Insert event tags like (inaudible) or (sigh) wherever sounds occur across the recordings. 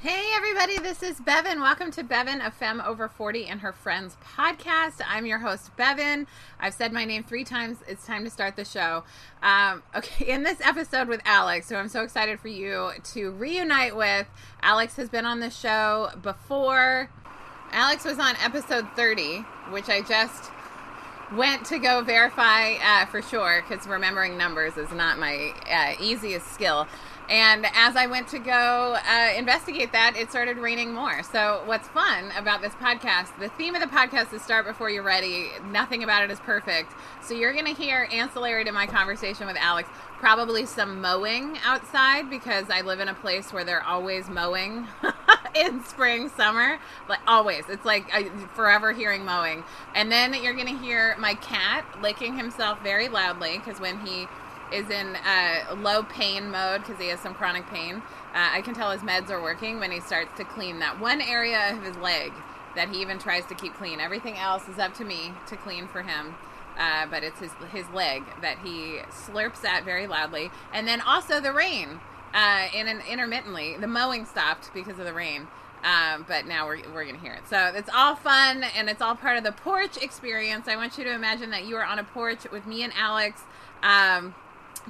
Hey, everybody, this is Bevan. Welcome to Bevan, a femme over 40 and her friends podcast. I'm your host, Bevan. I've said my name three times. It's time to start the show. Um, okay, (laughs) in this episode with Alex, who I'm so excited for you to reunite with, Alex has been on the show before. Alex was on episode 30, which I just went to go verify uh, for sure because remembering numbers is not my uh, easiest skill. And as I went to go uh, investigate that, it started raining more. So, what's fun about this podcast, the theme of the podcast is start before you're ready. Nothing about it is perfect. So, you're going to hear ancillary to my conversation with Alex, probably some mowing outside because I live in a place where they're always mowing (laughs) in spring, summer. Like, always. It's like I, forever hearing mowing. And then you're going to hear my cat licking himself very loudly because when he is in uh, low pain mode because he has some chronic pain. Uh, I can tell his meds are working when he starts to clean that one area of his leg that he even tries to keep clean. Everything else is up to me to clean for him. Uh, but it's his his leg that he slurps at very loudly, and then also the rain. Uh, in an intermittently, the mowing stopped because of the rain. Um, but now we're, we're to hear it. So it's all fun and it's all part of the porch experience. I want you to imagine that you are on a porch with me and Alex. Um,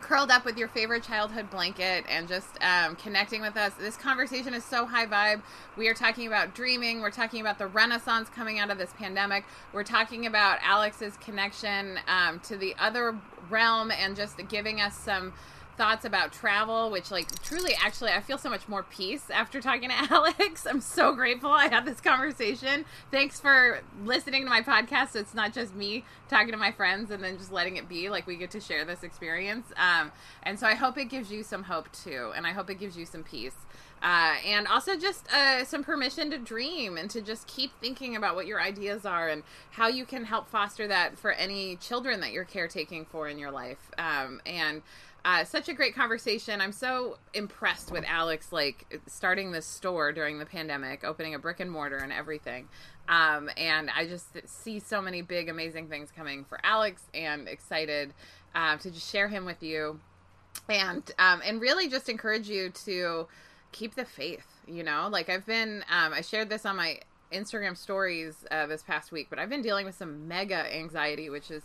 curled up with your favorite childhood blanket and just um, connecting with us. This conversation is so high vibe. We are talking about dreaming. We're talking about the renaissance coming out of this pandemic. We're talking about Alex's connection um, to the other realm and just giving us some thoughts about travel, which like truly actually I feel so much more peace after talking to (laughs) Alex. I'm so grateful I had this conversation. Thanks for listening to my podcast. So it's not just me talking to my friends and then just letting it be. Like we get to share this experience. Um, and so I hope it gives you some hope too. And I hope it gives you some peace. Uh, and also just uh, some permission to dream and to just keep thinking about what your ideas are and how you can help foster that for any children that you're caretaking for in your life. Um, and uh, such a great conversation. I'm so impressed with Alex, like starting this store during the pandemic, opening a brick and mortar and everything. Um, and I just see so many big, amazing things coming for Alex, and excited uh, to just share him with you, and um, and really just encourage you to keep the faith. You know, like I've been, um, I shared this on my Instagram stories uh, this past week, but I've been dealing with some mega anxiety, which is,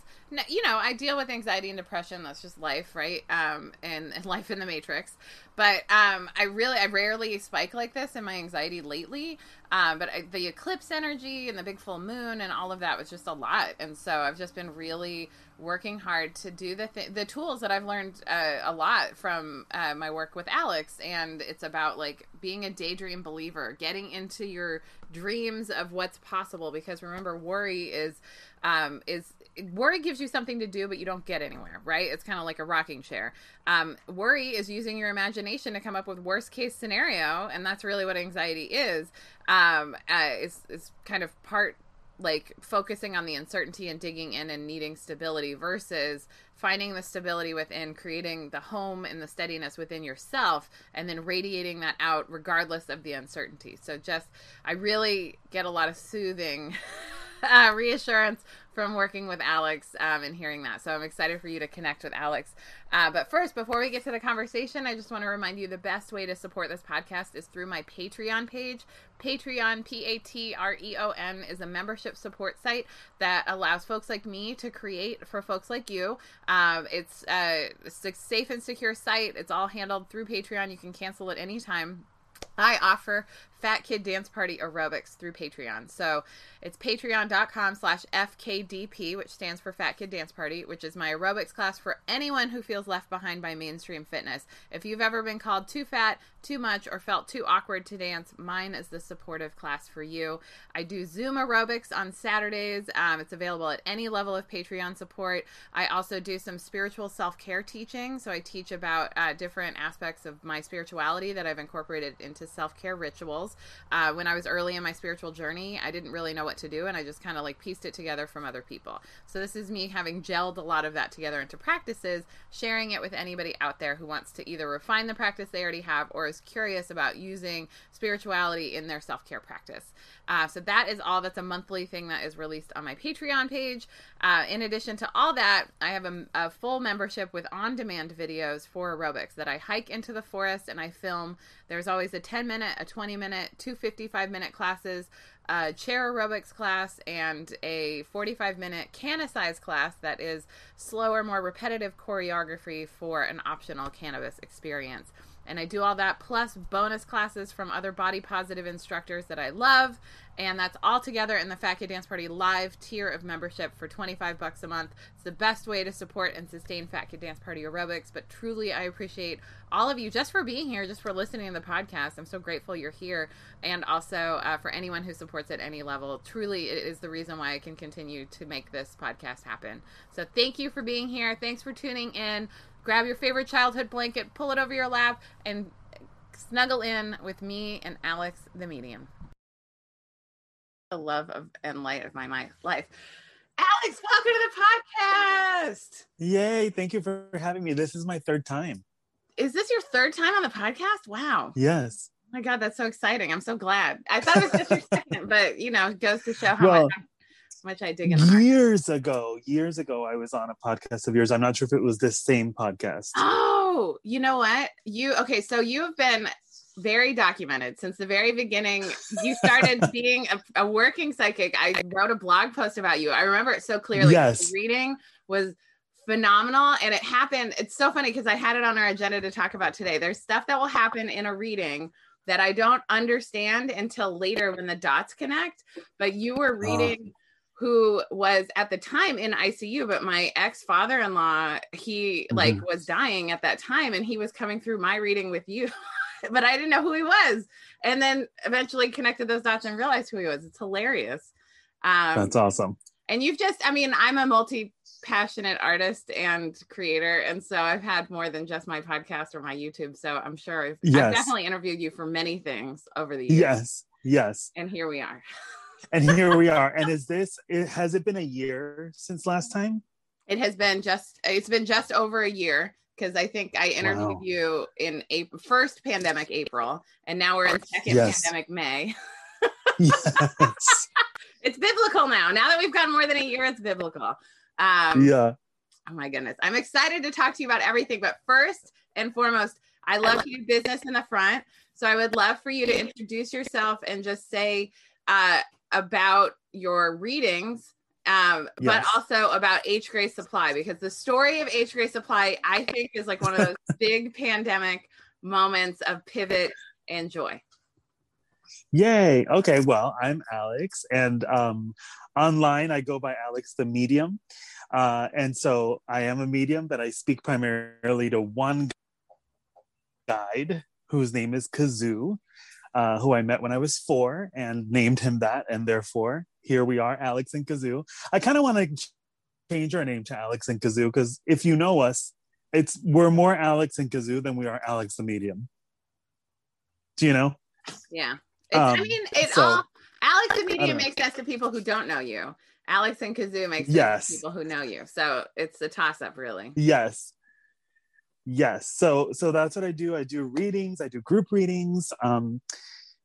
you know, I deal with anxiety and depression. That's just life, right? Um, and, and (laughs) life in the matrix. But um, I really, I rarely spike like this in my anxiety lately. Um, but I, the eclipse energy and the big full moon and all of that was just a lot. And so I've just been really working hard to do the th- the tools that I've learned uh, a lot from uh, my work with Alex, and it's about like being a daydream believer, getting into your dreams of what's possible. Because remember, worry is um, is worry gives you something to do, but you don't get anywhere, right? It's kind of like a rocking chair. Um, worry is using your imagination to come up with worst case scenario, and that's really what anxiety is. Um, uh, it's, it's kind of part like focusing on the uncertainty and digging in and needing stability versus finding the stability within creating the home and the steadiness within yourself and then radiating that out regardless of the uncertainty. So just i really get a lot of soothing (laughs) uh, reassurance from working with Alex um, and hearing that. So I'm excited for you to connect with Alex. Uh, but first, before we get to the conversation, I just want to remind you the best way to support this podcast is through my Patreon page. Patreon, P A T R E O N, is a membership support site that allows folks like me to create for folks like you. Um, it's, a safe and secure site. It's all handled through Patreon. You can cancel at any time. I offer Fat Kid Dance Party aerobics through Patreon. So it's patreon.com slash FKDP, which stands for Fat Kid Dance Party, which is my aerobics class for anyone who feels left behind by mainstream fitness. If you've ever been called too fat, too much, or felt too awkward to dance, mine is the supportive class for you. I do Zoom aerobics on Saturdays. Um, it's available at any level of Patreon support. I also do some spiritual self care teaching. So I teach about uh, different aspects of my spirituality that I've incorporated into self care rituals. Uh, when I was early in my spiritual journey, I didn't really know what to do, and I just kind of like pieced it together from other people. So this is me having gelled a lot of that together into practices, sharing it with anybody out there who wants to either refine the practice they already have or is curious about using spirituality in their self care practice. Uh, so that is all. That's a monthly thing that is released on my Patreon page. Uh, in addition to all that, I have a, a full membership with on demand videos for aerobics that I hike into the forest and I film. There's always a 10 minute, a 20 minute, two 55 minute classes, a chair aerobics class, and a 45 minute canna-size class that is slower, more repetitive choreography for an optional cannabis experience. And I do all that plus bonus classes from other body positive instructors that I love. And that's all together in the Fat Kid Dance Party live tier of membership for 25 bucks a month. It's the best way to support and sustain Fat Kid Dance Party aerobics. But truly, I appreciate all of you just for being here, just for listening to the podcast. I'm so grateful you're here. And also uh, for anyone who supports at any level. Truly, it is the reason why I can continue to make this podcast happen. So thank you for being here. Thanks for tuning in grab your favorite childhood blanket, pull it over your lap, and snuggle in with me and Alex, the medium. The love of and light of my, my life. Alex, welcome to the podcast. Yay. Thank you for having me. This is my third time. Is this your third time on the podcast? Wow. Yes. Oh my God, that's so exciting. I'm so glad. I thought it was just your (laughs) second, but you know, it goes to show how well, much much I dig in. Years ago, years ago, I was on a podcast of yours. I'm not sure if it was this same podcast. Oh, you know what? You okay? So you have been very documented since the very beginning. You started (laughs) being a, a, working psychic. I wrote a blog post about you. I remember it so clearly. Yes, the reading was phenomenal and it happened. It's so funny because I had it on our agenda to talk about today. There's stuff that will happen in a reading that I don't understand until later when the dots connect. But you were reading who was at the time in ICU, but my ex father in law, he mm-hmm. like was dying at that time and he was coming through my reading with you, (laughs) but I didn't know who he was. And then eventually connected those dots and realized who he was. It's hilarious. Um, That's awesome. And you've just, I mean, I'm a multi passionate artist and creator. And so I've had more than just my podcast or my YouTube. So I'm sure I've, yes. I've definitely interviewed you for many things over the years. Yes. Yes. And here we are. (laughs) and here we are. And (laughs) is this? It, has it been a year since last time? It has been just. It's been just over a year because I think I interviewed wow. you in April, first pandemic April, and now we're in second yes. pandemic May. yes. (laughs) It's biblical now. Now that we've gone more than a year, it's biblical. Um, yeah. Oh my goodness. I'm excited to talk to you about everything. But first and foremost, I love you business in the front. So I would love for you to introduce yourself and just say uh, about your readings um, yes. but also about H Gray's Supply because the story of H Gray's Supply, I think, is like one of those (laughs) big pandemic moments of pivot and joy. Yay. Okay. Well, I'm Alex, and um, online I go by Alex the Medium. Uh, and so I am a medium, but I speak primarily to one guide whose name is Kazoo uh, who I met when I was four and named him that. And therefore, here we are, Alex and Kazoo. I kind of want to change our name to Alex and Kazoo because if you know us, it's we're more Alex and Kazoo than we are Alex the Medium. Do you know? Yeah. Um, I mean, it so, all Alex the Medium makes sense to people who don't know you. Alex and Kazoo makes sense yes. to people who know you. So it's a toss up, really. Yes yes so so that's what i do i do readings i do group readings um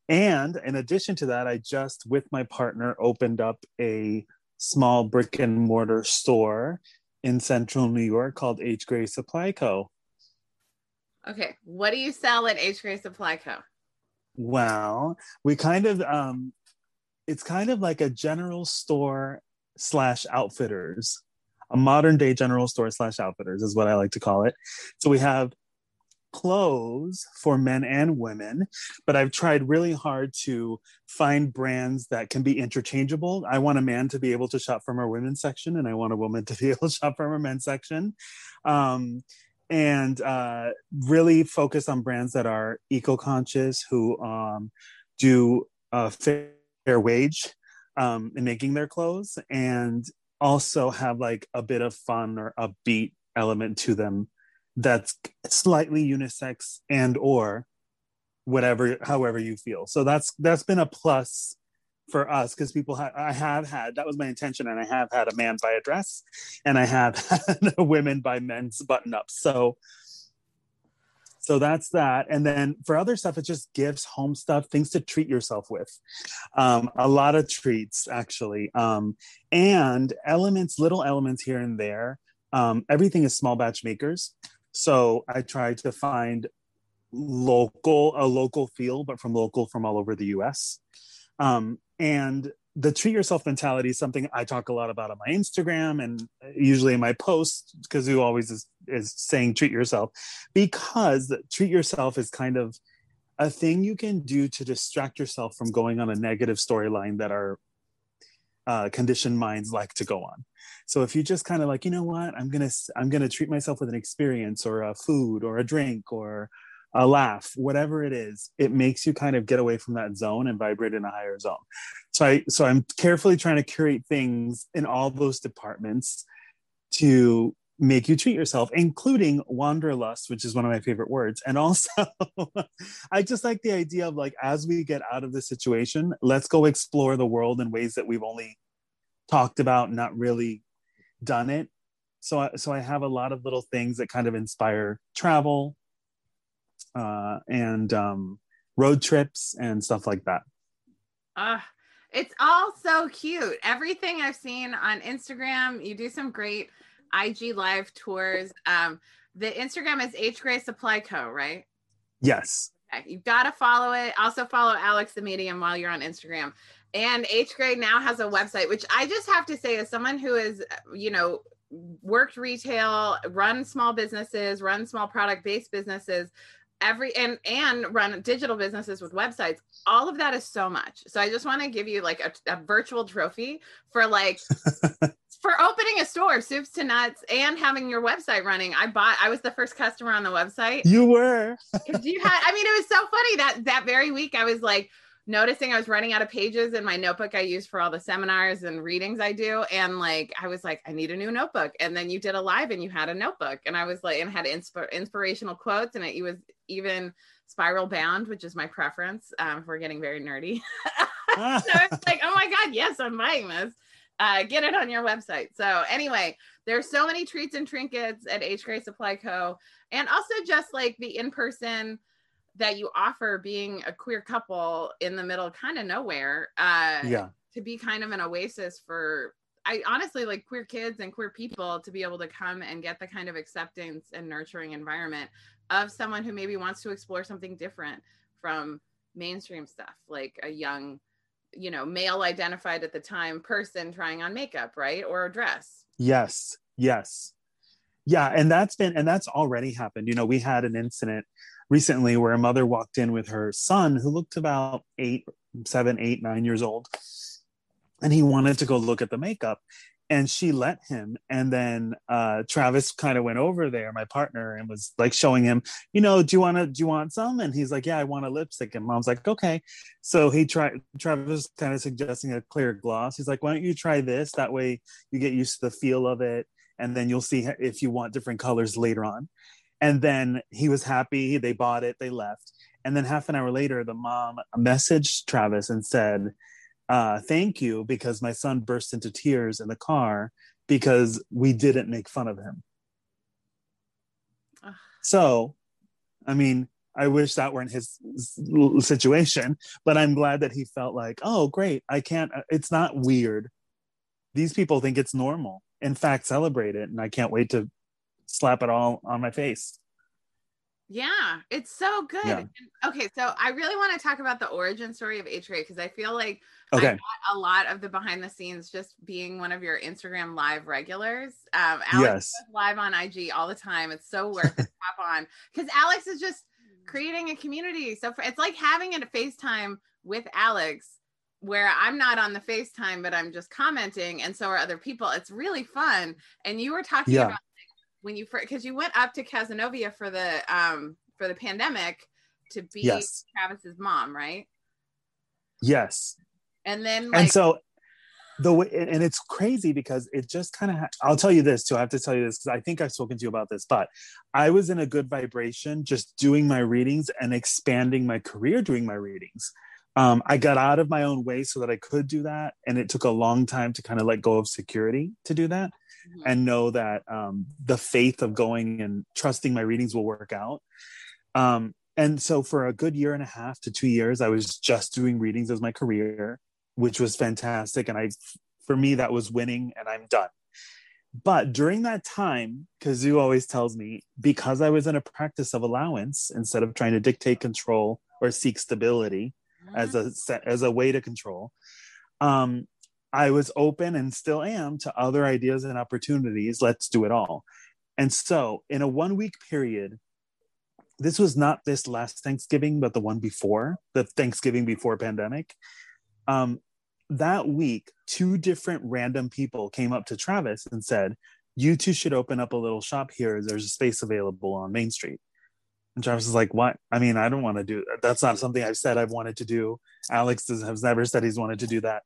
and in addition to that i just with my partner opened up a small brick and mortar store in central new york called h gray supply co. Okay what do you sell at h gray supply co? Well we kind of um it's kind of like a general store slash outfitters a modern day general store slash outfitters is what I like to call it. So we have clothes for men and women, but I've tried really hard to find brands that can be interchangeable. I want a man to be able to shop from our women's section, and I want a woman to be able to (laughs) shop from our men's section. Um, and uh, really focus on brands that are eco conscious, who um, do a fair wage um, in making their clothes and also have like a bit of fun or upbeat element to them that's slightly unisex and or whatever however you feel. So that's that's been a plus for us because people ha- I have had that was my intention and I have had a man buy a dress and I have (laughs) had women buy men's button ups so so that's that. And then for other stuff it's just gifts home stuff things to treat yourself with. Um, a lot of treats actually. Um, and elements little elements here and there. Um, everything is small batch makers. So i try to find local a local feel but from local from all over the us um, and the treat yourself mentality is something I talk a lot about on my Instagram and usually in my posts because who always is, is saying treat yourself because treat yourself is kind of a thing you can do to distract yourself from going on a negative storyline that our uh, conditioned minds like to go on. So if you just kind of like, you know what, I'm gonna I'm gonna treat myself with an experience or a food or a drink or a laugh, whatever it is, it makes you kind of get away from that zone and vibrate in a higher zone. So I so I'm carefully trying to curate things in all those departments to make you treat yourself, including wanderlust, which is one of my favorite words. And also, (laughs) I just like the idea of like, as we get out of the situation, let's go explore the world in ways that we've only talked about, not really done it. So, I, so I have a lot of little things that kind of inspire travel, uh, and um, road trips and stuff like that. Uh, it's all so cute. Everything I've seen on Instagram, you do some great IG live tours. Um, the Instagram is H Gray Supply Co. Right? Yes. Okay. You've got to follow it. Also follow Alex the Medium while you're on Instagram. And H Gray now has a website, which I just have to say, as someone who is, you know, worked retail, run small businesses, run small product based businesses, every and and run digital businesses with websites all of that is so much. So i just want to give you like a, a virtual trophy for like (laughs) for opening a store soups to nuts and having your website running. I bought i was the first customer on the website. You were. (laughs) You had i mean it was so funny that that very week i was like noticing I was running out of pages in my notebook I use for all the seminars and readings I do. And like, I was like, I need a new notebook. And then you did a live and you had a notebook. And I was like, and had insp- inspirational quotes. And it, was even spiral bound, which is my preference. Um, we're getting very nerdy. (laughs) (laughs) so it's like, oh my God, yes, I'm buying this. Uh, get it on your website. So anyway, there's so many treats and trinkets at H Gray Supply Co. And also just like the in-person that you offer being a queer couple in the middle kind of nowhere uh yeah. to be kind of an oasis for i honestly like queer kids and queer people to be able to come and get the kind of acceptance and nurturing environment of someone who maybe wants to explore something different from mainstream stuff like a young you know male identified at the time person trying on makeup right? Or a dress. Yes yes. Yeah and that's been and that's already happened. You know we had an incident recently where a mother walked in with her son who looked about eight, seven, eight, nine years old. And he wanted to go look at the makeup. And she let him. And then uh, Travis kind of went over there, my partner, and was like showing him, you know, do you want to, do you want some? And he's like, yeah, I want a lipstick. And mom's like, okay. So he tried, Travis kind of suggesting a clear gloss. He's like, why don't you try this? That way you get used to the feel of it. And then you'll see if you want different colors later on. And then he was happy. They bought it. They left. And then half an hour later, the mom messaged Travis and said, uh, "Thank you because my son burst into tears in the car because we didn't make fun of him." Ugh. So, I mean, I wish that weren't his situation, but I'm glad that he felt like, "Oh, great! I can't. Uh, it's not weird. These people think it's normal. In fact, celebrate it, and I can't wait to slap it all on my face. Yeah, it's so good. Yeah. Okay, so I really want to talk about the origin story of H because I feel like okay. I got a lot of the behind the scenes just being one of your Instagram live regulars. Um, Alex yes. live on IG all the time. It's so worth it to (laughs) hop on because Alex is just creating a community. So for, it's like having a FaceTime with Alex where I'm not on the FaceTime, but I'm just commenting, and so are other people. It's really fun. And you were talking yeah. about when you first because you went up to Cazenovia for the um for the pandemic to be yes. Travis's mom, right? Yes. And then like, and so the way and it's crazy because it just kind of ha- i'll tell you this too i have to tell you this because i think i've spoken to you about this but i was in a good vibration just doing my readings and expanding my career doing my readings um, i got out of my own way so that i could do that and it took a long time to kind of let go of security to do that mm-hmm. and know that um, the faith of going and trusting my readings will work out um, and so for a good year and a half to two years i was just doing readings as my career which was fantastic. And I, for me, that was winning, and I'm done. But during that time, Kazoo always tells me because I was in a practice of allowance instead of trying to dictate control or seek stability as a as a way to control, um, I was open and still am to other ideas and opportunities. Let's do it all. And so, in a one week period, this was not this last Thanksgiving, but the one before, the Thanksgiving before pandemic. Um, that week, two different random people came up to Travis and said, You two should open up a little shop here. There's a space available on Main Street. And Travis is like, What? I mean, I don't want to do that's not something I've said I've wanted to do. Alex has never said he's wanted to do that.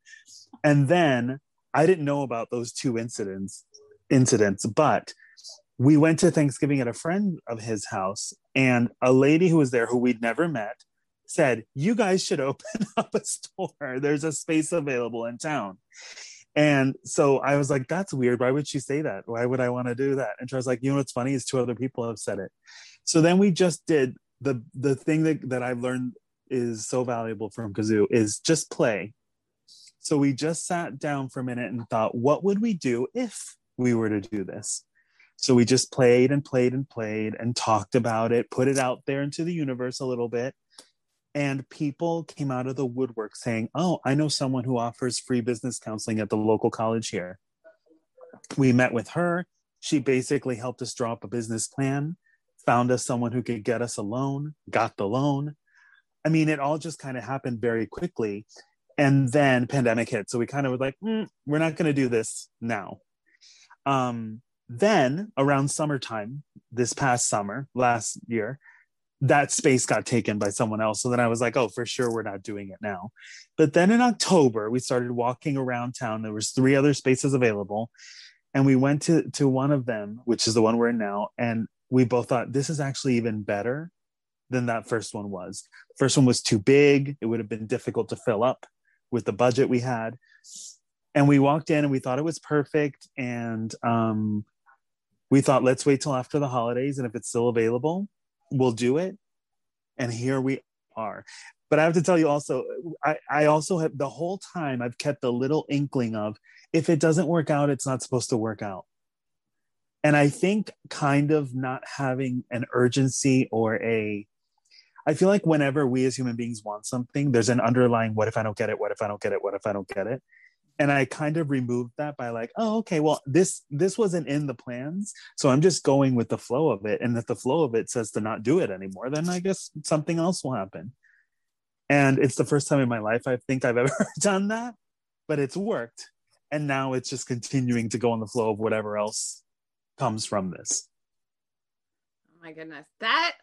And then I didn't know about those two incidents incidents, but we went to Thanksgiving at a friend of his house, and a lady who was there who we'd never met said, You guys should (laughs) open up a store. There's a space available in town. And so I was like, That's weird. Why would she say that? Why would I want to do that? And she was like, You know what's funny is two other people have said it. So then we just did the the thing that, that I've learned is so valuable from Kazoo is just play. So we just sat down for a minute and thought, what would we do if we were to do this? So we just played and played and played and talked about it, put it out there into the universe a little bit and people came out of the woodwork saying, Oh, I know someone who offers free business counseling at the local college here. We met with her. She basically helped us draw up a business plan, found us someone who could get us a loan, got the loan. I mean, it all just kind of happened very quickly. And then pandemic hit. So we kind of were like, mm, we're not going to do this now. Um, then around summertime, this past summer, last year, that space got taken by someone else. So then I was like, oh, for sure, we're not doing it now. But then in October, we started walking around town. There was three other spaces available. And we went to, to one of them, which is the one we're in now. And we both thought this is actually even better than that first one was. First one was too big. It would have been difficult to fill up with the budget we had. And we walked in and we thought it was perfect. And um, we thought, let's wait till after the holidays. And if it's still available, we'll do it and here we are but i have to tell you also i, I also have the whole time i've kept a little inkling of if it doesn't work out it's not supposed to work out and i think kind of not having an urgency or a i feel like whenever we as human beings want something there's an underlying what if i don't get it? What if i don't get it? What if i don't get it? And i kind of removed that by like oh okay well this this wasn't in the plans so i'm just going with the flow of it. And if the flow of it says to not do it anymore then i guess something else will happen. And it's the first time in my life i think i've (laughs) ever done that but it's worked. And now it's just continuing to go on the flow of whatever else comes from this oh my goodness that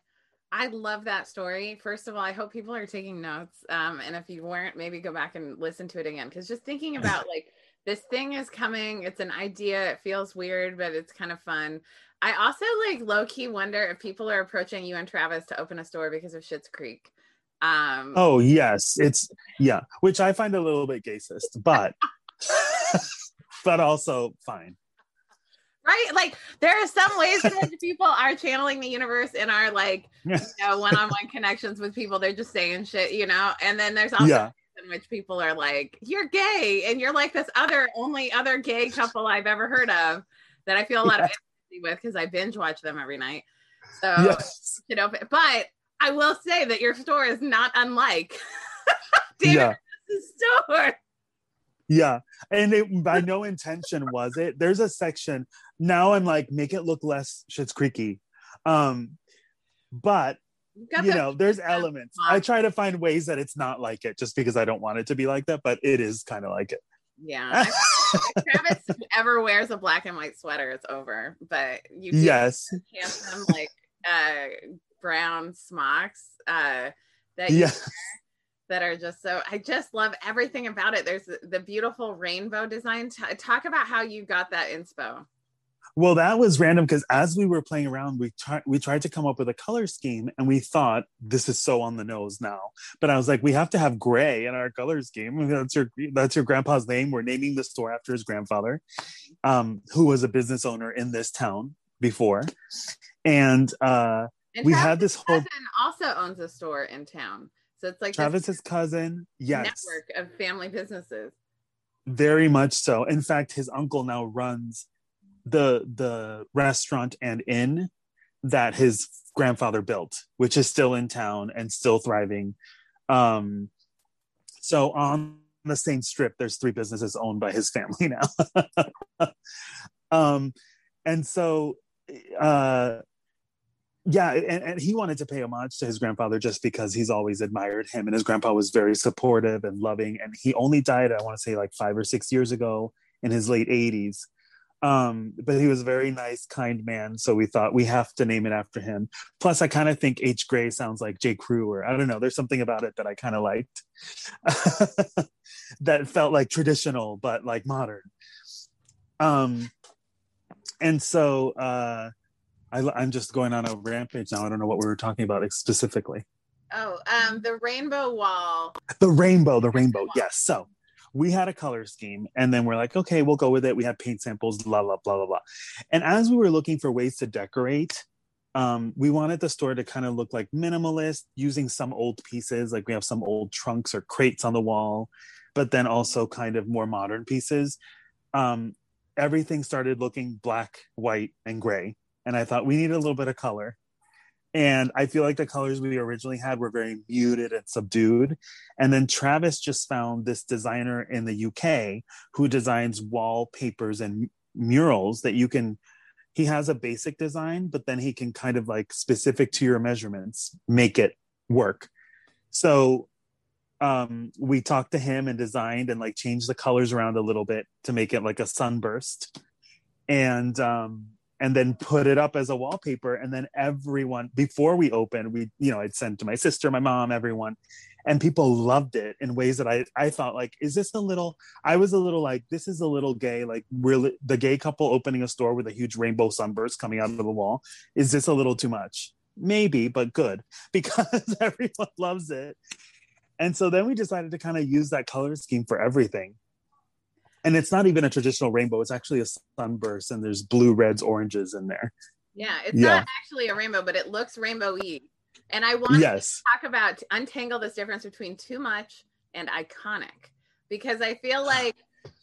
I love that story. First of all, I hope people are taking notes. Um, and if you weren't, maybe go back and listen to it again. Cause just thinking (laughs) about like this thing is coming, it's an idea, it feels weird, but it's kind of fun. I also like low key wonder if people are approaching you and Travis to open a store because of Schitt's Creek. Um, oh yes, it's yeah, which I find a little bit gaysist, but (laughs) (laughs) but also fine right? Like there are some ways in which (laughs) people are channeling the universe in our like, you know, one-on-one connections with people. They're just saying shit, you know. And then there's also yeah. in which people are like, "You're gay," and you're like this other only other gay couple I've ever heard of that I feel a lot yeah. of empathy with because I binge watch them every night. So yes. you know, but I will say that your store is not unlike (laughs) David yeah. store. Yeah. And it, by (laughs) no intention was it. There's a section now I'm like, make it look less Schitt's Creaky. Um, but you know, there's (laughs) elements. I try to find ways that it's not like it just because I don't want it to be like that, but it is kind of like it. Yeah. (laughs) if Travis ever wears a black and white sweater, it's over. But you yes, handsome like uh brown smocks uh that yeah. That are just so I just love everything about it. There's the, beautiful rainbow design. T- talk about how you got that inspo. Well, that was random because as we were playing around, we tried we tried to come up with a color scheme, and we thought this is so on the nose now. But I was like, we have to have gray in our color scheme. (laughs) That's your that's your grandpa's name. We're naming the store after his grandfather, um, who was a business owner in this town before, and uh, And we had this whole also owns a store in town. So it's like Travis's cousin. Yes, network of family businesses. very much so. In fact, his uncle now runs the the restaurant and inn that his grandfather built, which is still in town and still thriving. Um, so on the same strip, there's three businesses owned by his family now. (laughs) um, and so, uh, yeah, and, and he wanted to pay homage to his grandfather just because he's always admired him, and his grandpa was very supportive and loving. And he only died, I want to say, like five or six years ago in his late 80s um but he was a very nice kind man so we thought we have to name it after him. Plus i kind of think h. Gray sounds like j. Crew or i don't know there's something about it that i kind of liked. (laughs) That felt like traditional but like modern. Um and so uh I, i'm just going on a rampage now. I don't know what we were talking about specifically. Oh, um, the rainbow wall. the rainbow the rainbow yes so we had a color scheme and then we're like okay we'll go with it. We have paint samples blah blah blah blah blah. And as we were looking for ways to decorate um, we wanted the store to kind of look like minimalist using some old pieces like we have some old trunks or crates on the wall but then also kind of more modern pieces. Um, everything started looking black white and gray and i thought we need a little bit of color and I feel like the colors we originally had were very muted and subdued. And then Travis just found this designer in the UK who designs wallpapers and murals that you can. He has a basic design, but then he can kind of like specific to your measurements make it work. So um, we talked to him and designed and like changed the colors around a little bit to make it like a sunburst. And um, and then put it up as a wallpaper. And then everyone before we opened we you know i'd send to my sister my mom everyone and people loved it in ways that i i thought like is this a little i was a little like this is a little gay like really the gay couple opening a store with a huge rainbow sunburst coming out of the wall. Is this a little too much? Maybe but good (laughs) because everyone loves it. And so then we decided to kind of use that color scheme for everything and it's not even a traditional rainbow it's actually a sunburst and there's blue reds oranges in there Yeah, it's Yeah. not actually a rainbow, but it looks rainbowy. And I want yes to talk about untangle this difference between too much and iconic because I feel (sighs) like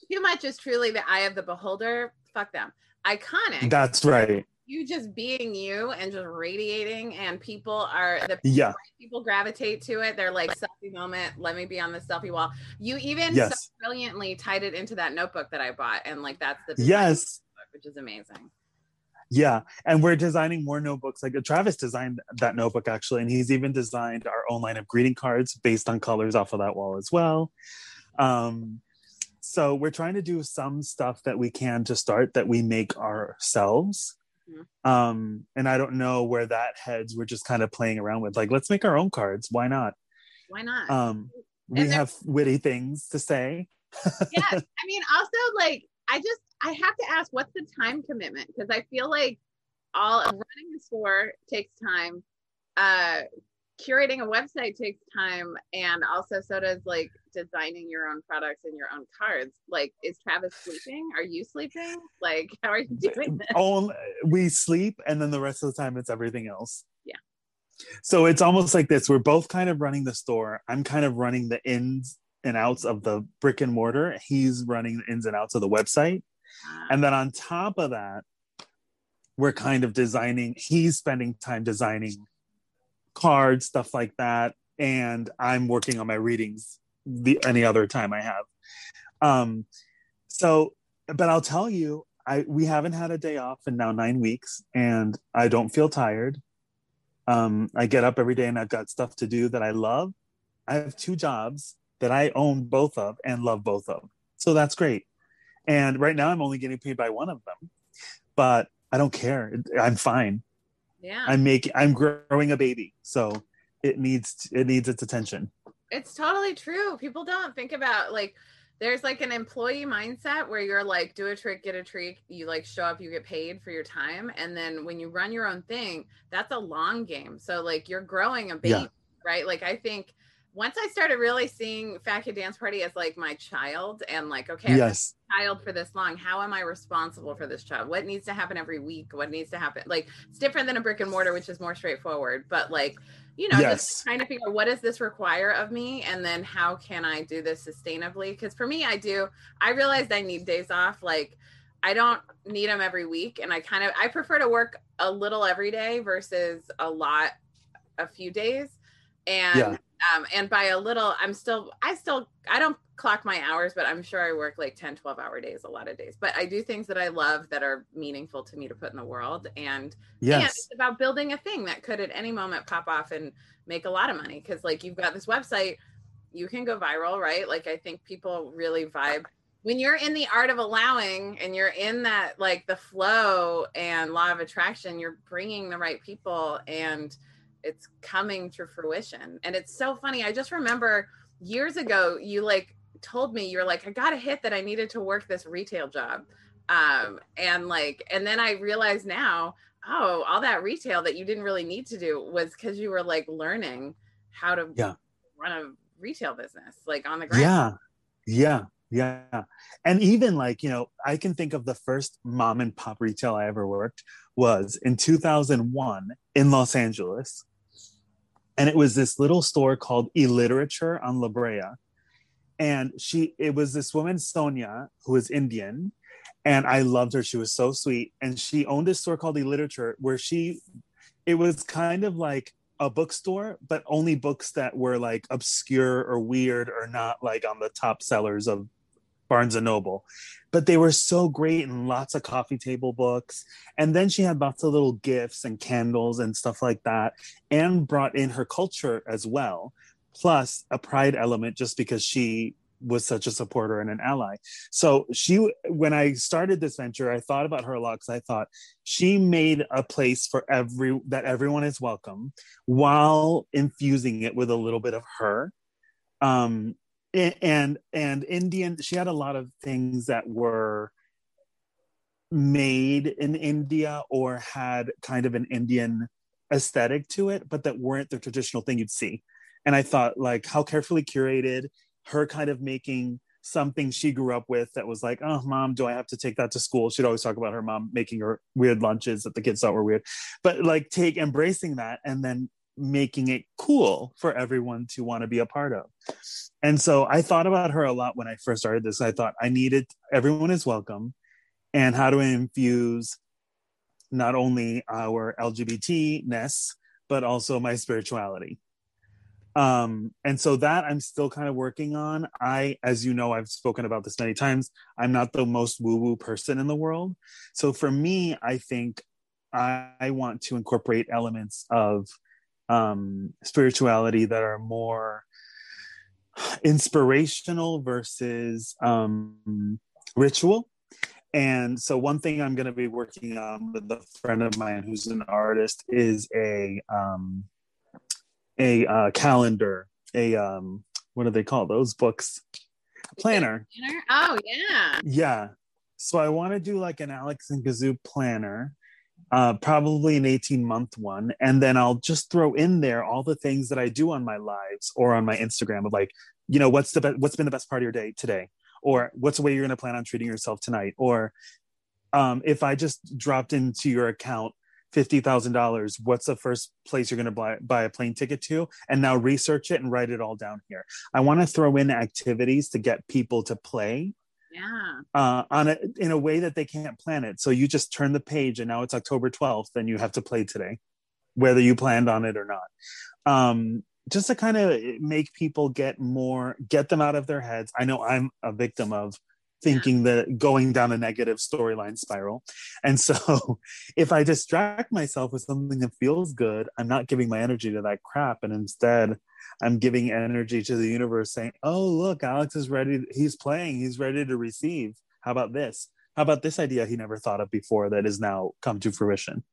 too much is truly the eye of the beholder. Fuck them. Iconic, that's right you just being you and just radiating, and people are the yeah people gravitate to it. They're like selfie moment. Let me be on the selfie wall. You even so brilliantly tied it into that notebook that I bought, and like that's the yes notebook, which is amazing. yeah and we're designing more notebooks like travis designed that notebook actually and he's even designed our own line of greeting cards based on colors off of that wall as well um so we're trying to do some stuff that we can to start that we make ourselves Mhm. um and i don't know where that heads we're just kind of playing around with. Like let's make our own cards. Why not? Why not? um we there- have witty things to say. Yeah (laughs) i mean also like i just i have to ask what's the time commitment? Because i feel like all running a store takes time. Uh curating a website takes time and also so does like designing your own products and your own cards. Like is travis sleeping? Are you sleeping? Like how are you doing this? Only, we sleep and then the rest of the time it's everything else. Yeah. so it's almost like this we're both kind of running the store. I'm kind of running the ins and outs of the brick and mortar. He's running the ins and outs of the website. Uh, and then on top of that we're kind of designing he's spending time designing cards stuff like that and i'm working on my readings the any other time i have. Um so but i'll tell you i we haven't had a day off in now nine weeks and i don't feel tired. Um i get up every day and i've got stuff to do that i love. I have two jobs that i own both of and love both of. So that's great. And right now i'm only getting paid by one of them but i don't care. I'm fine yeah. I'm making i'm growing a baby. So it needs it needs its attention. It's totally true. People don't think about like there's like an employee mindset where you're like do a trick get a treat you like show up you get paid for your time. And then when you run your own thing that's a long game. So like you're growing a baby yeah. right? Like i think once i started really seeing fat kid dance party as like my child and like okay yes child for this long how am i responsible for this child what needs to happen every week what needs to happen like it's different than a brick and mortar which is more straightforward but like you know, yes. just trying to figure out what does this require of me and then how can I do this sustainably? Because for me, I do, I realized I need days off. Like I don't need them every week. And I kind of, I prefer to work a little every day versus a lot a few days. And, yeah. um, and by a little, I'm still, I still, I don't clock my hours, but I'm sure I work like 10, 12 hour days a lot of days. But I do things that I love that are meaningful to me to put in the world. And yes. and it's about building a thing that could at any moment pop off and make a lot of money. Cause like you've got this website, you can go viral, right? Like I think people really vibe when you're in the art of allowing and you're in that like the flow and law of attraction, you're bringing the right people and it's coming to fruition. And it's so funny. I just remember years ago, you like told me you're like, I got a hit that I needed to work this retail job. Um, and like, and then I realized now, oh, all that retail that you didn't really need to do was because you were like learning how to yeah. run a retail business, like on the ground. Yeah. Yeah. Yeah. And even like, you know, I can think of the first mom and pop retail I ever worked was in 2001 in Los Angeles. And it was this little store called Illiterature on La Brea. And she it was this woman sonia who was indian and i loved her. She was so sweet. And she owned a store called Illiterature where she it was kind of like a bookstore but only books that were like obscure or weird or not like on the top sellers of barnes and noble but they were so great and lots of coffee table books and then she had lots of little gifts and candles and stuff like that and brought in her culture as well plus a pride element just because she was such a supporter and an ally. So she, when I started this venture, I thought about her a lot because I thought she made a place for every that everyone is welcome, while infusing it with a little bit of her. Um, and and Indian, she had a lot of things that were made in India or had kind of an Indian aesthetic to it, but that weren't the traditional thing you'd see. And i thought like how carefully curated her kind of making something she grew up with that was like oh mom do i have to take that to school? She'd always talk about her mom making her weird lunches that the kids thought were weird. But like take embracing that and then making it cool for everyone to want to be a part of. And so i thought about her a lot when i first started this i thought i needed everyone is welcome. And how to infuse not only our lgbtness but also my spirituality? Um and so that i'm still kind of working on. I as you know i've spoken about this many times i'm not the most woo woo person in the world. So for me i think i, I want to incorporate elements of um spirituality that are more inspirational versus um ritual and so one thing i'm going to be working on with a friend of mine who's an artist is a um a uh, calendar, a um, what do they call those books? Planner. planner. Oh yeah. Yeah. So I want to do like an Alex and Kazoo planner, uh, probably an 18 month one. And then I'll just throw in there all the things that I do on my lives or on my Instagram of like, you know, what's the be- what's been the best part of your day today? Or what's the way you're going to plan on treating yourself tonight? Or um, if I just dropped into your account $50,000, what's the first place you're going to buy, buy a plane ticket to? And now research it and write it all down here. I want to throw in activities to get people to play. Yeah. Uh, on a, in a way that they can't plan it. So you just turn the page and now it's October 12th and you have to play today, whether you planned on it or not. Um, just to kind of make people get more, get them out of their heads. I know I'm a victim of thinking that going down a negative storyline spiral. And so (laughs) if I distract myself with something that feels good, I'm not giving my energy to that crap. And instead, I'm giving energy to the universe saying, oh, look, Alex is ready. He's playing. He's ready to receive. How about this? How about this idea he never thought of before that has now come to fruition?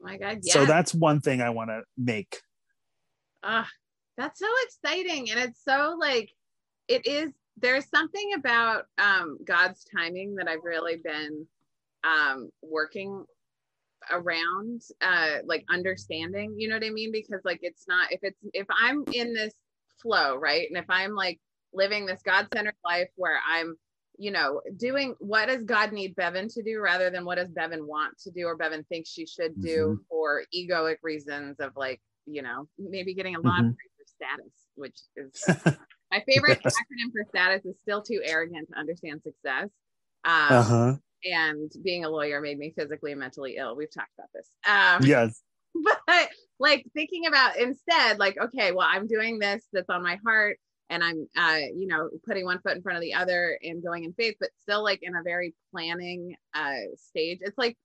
Oh my God. Yeah. So that's one thing I want to make. Ah, That's so exciting. And it's so like, it is, there's something about um, God's timing that I've really been um, working around, uh, like understanding, you know what I mean? Because like, it's not, if it's, if I'm in this flow, right? And if I'm like living this God centered life where I'm, you know, doing what does God need Bevan to do rather than what does Bevan want to do or Bevan thinks she should do mm-hmm. for egoic reasons of like, you know, maybe getting a lot mm-hmm. for status, which is (laughs) my favorite yes. acronym for status is still too arrogant to understand success. Um, uh-huh. And being a lawyer made me physically and mentally ill. We've talked about this. Um, yes. (laughs) But like thinking about instead, like, okay, well, I'm doing this that's on my heart and I'm, uh, you know, putting one foot in front of the other and going in faith, but still like in a very planning uh, stage. It's like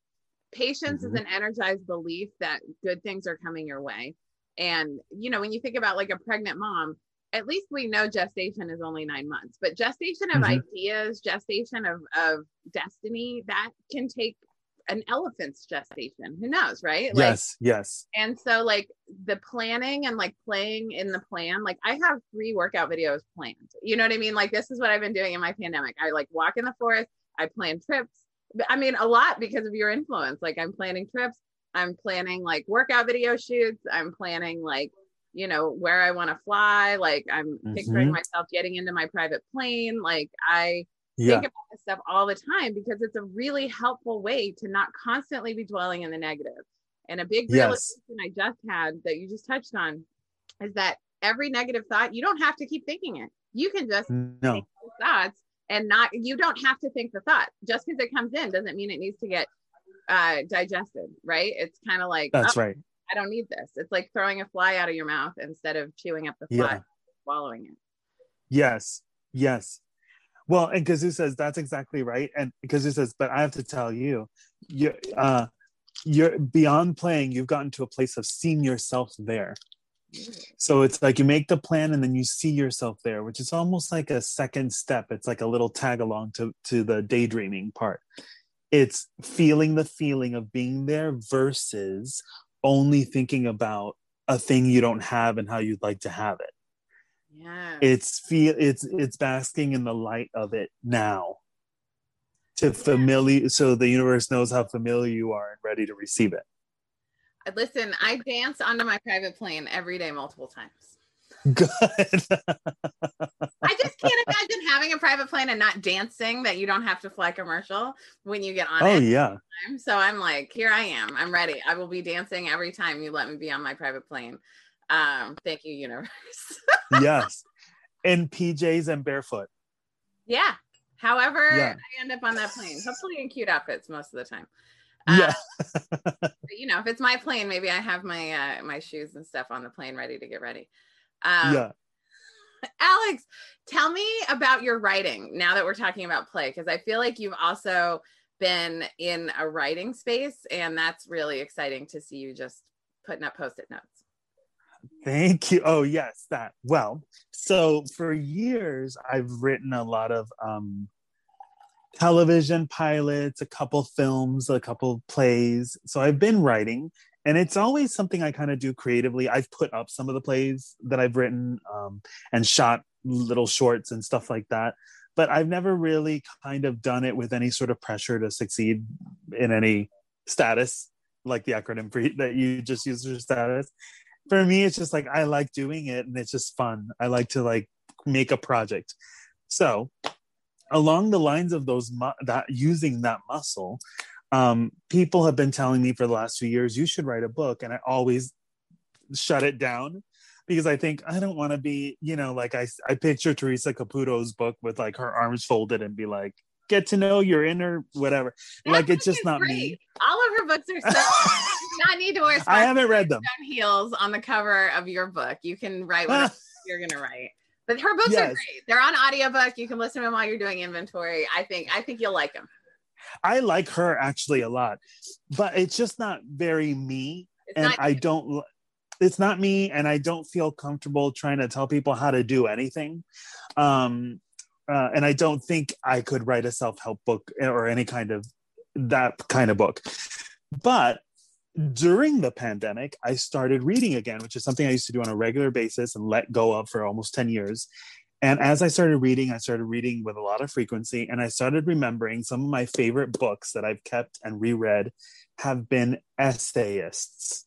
patience mm-hmm. is an energized belief that good things are coming your way. And, you know, when you think about like a pregnant mom, at least we know gestation is only nine months, but gestation of mm-hmm. ideas, gestation of, of destiny, that can take an elephant's gestation. Who knows, right? Like, yes, yes. And so, like the planning and like playing in the plan, like I have three workout videos planned. You know what I mean? Like this is what I've been doing in my pandemic. I like walk in the forest. I plan trips. I mean, a lot because of your influence. Like I'm planning trips. I'm planning like workout video shoots. I'm planning like you know where I want to fly. Like I'm mm-hmm. picturing myself getting into my private plane. Like I yeah. think about this stuff all the time because it's a really helpful way to not constantly be dwelling in the negative. And a big realization yes. I just had that you just touched on is that every negative thought, you don't have to keep thinking it. You can just no. thoughts and not, you don't have to think the thought. Just because it comes in doesn't mean it needs to get uh, digested, right? It's kind of like, that's oh, right. I don't need this. It's like throwing a fly out of your mouth instead of chewing up the fly, yeah. swallowing it. Yes. Yes. Well, and Kazoo says that's exactly right. And Kazoo says, but I have to tell you, you uh you're beyond playing, you've gotten to a place of seeing yourself there. So it's like you make the plan and then you see yourself there, which is almost like a second step. It's like a little tag along to, to the daydreaming part. It's feeling the feeling of being there versus only thinking about a thing you don't have and how you'd like to have it. Yeah. It's feel it's it's basking in the light of it now to familiar so the universe knows how familiar you are and ready to receive it. Uh, listen i dance onto my private plane every day multiple times. (laughs) Good (laughs) i just can't imagine having a private plane and not dancing that you don't have to fly commercial when you get on oh it yeah so i'm like here i am i'm ready i will be dancing every time you let me be on my private plane um, thank you, universe. (laughs) yes. In PJs and barefoot. Yeah. However, yeah. I end up on that plane, hopefully in cute outfits most of the time. Uh, yeah. (laughs) but, you know, if it's my plane, maybe I have my uh, my shoes and stuff on the plane ready to get ready. Um, yeah. (laughs) Alex, tell me about your writing now that we're talking about play, because I feel like you've also been in a writing space, and that's really exciting to see you just putting up post it notes. Thank you. Oh, yes, that. Well, so for years, I've written a lot of um, television pilots, a couple films, a couple plays. So I've been writing, and it's always something I kind of do creatively. I've put up some of the plays that I've written um, and shot little shorts and stuff like that. But I've never really kind of done it with any sort of pressure to succeed in any status, like the acronym for (laughs) that you just used for status for me it's just like i like doing it and it's just fun i like to like make a project so along the lines of those mu- that using that muscle um, people have been telling me for the last few years you should write a book and i always shut it down because i think i don't want to be you know like i i picture theresa caputo's book with like her arms folded and be like get to know your inner whatever. That like it's just not great. me. All of her books are so (laughs) not need to wear I haven't read them. Heels on the cover of your book. You can write what (laughs) you're gonna write. But her books yes. are great. They're on audiobook. You can listen to them while you're doing inventory. I think I think you'll like them. I like her actually a lot, but it's just not very me. It's and I don't it's not me and I don't feel comfortable trying to tell people how to do anything. Um uh, and I don't think I could write a self help book or any kind of that kind of book. But during the pandemic, I started reading again, which is something I used to do on a regular basis and let go of for almost 10 years. And as I started reading, I started reading with a lot of frequency, and I started remembering some of my favorite books that I've kept and reread have been essayists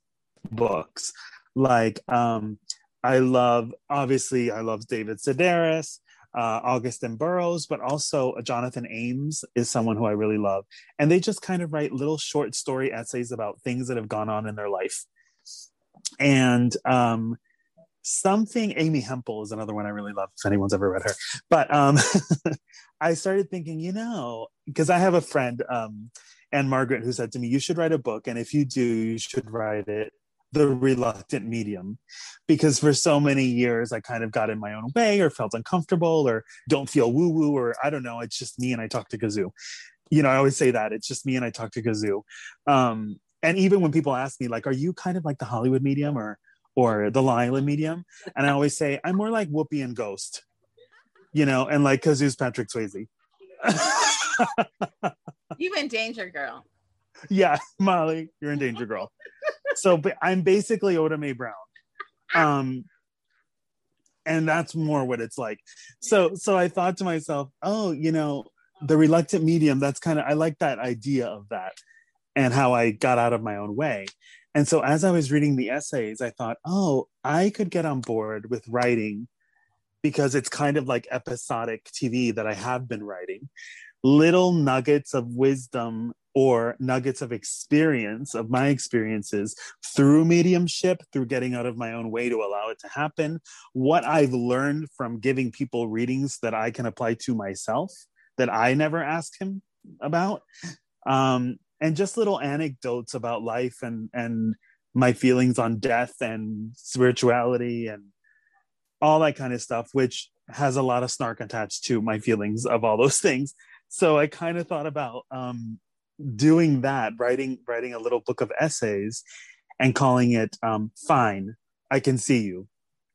books. Like um, I love, obviously, I love David Sedaris, uh, Augusten Burroughs, but also Jonathan Ames is someone who I really love. And they just kind of write little short story essays about things that have gone on in their life. And um, something, Amy Hempel is another one I really love if anyone's ever read her. But um, (laughs) I started thinking, you know, because I have a friend, um, and Margaret, who said to me, You should write a book. And if you do, you should write it the reluctant medium because for so many years i kind of got in my own way or felt uncomfortable or don't feel woo woo or i don't know it's just me and i talk to kazoo you know i always say that it's just me and i talk to kazoo um, and even when people ask me like are you kind of like the hollywood medium or or the lila medium and i always say i'm more like whoopi and ghost you know and like kazoo's patrick swayze (laughs) you in danger girl yeah molly you're in danger girl so I'm basically Oda Mae Brown. Um, and that's more what it's like. So so I thought to myself, oh, you know, the reluctant medium, that's kind of I like that idea of that and how I got out of my own way. And so as I was reading the essays, I thought, oh, I could get on board with writing because it's kind of like episodic TV that I have been writing. Little nuggets of wisdom or nuggets of experience of my experiences through mediumship, through getting out of my own way to allow it to happen, what I've learned from giving people readings that I can apply to myself that I never asked him about. Um, and just little anecdotes about life and and my feelings on death and spirituality and all that kind of stuff, which has a lot of snark attached to my feelings of all those (laughs) things. So I kind of thought about um, doing that, writing writing a little book of essays, and calling it um, "Fine, I Can See You: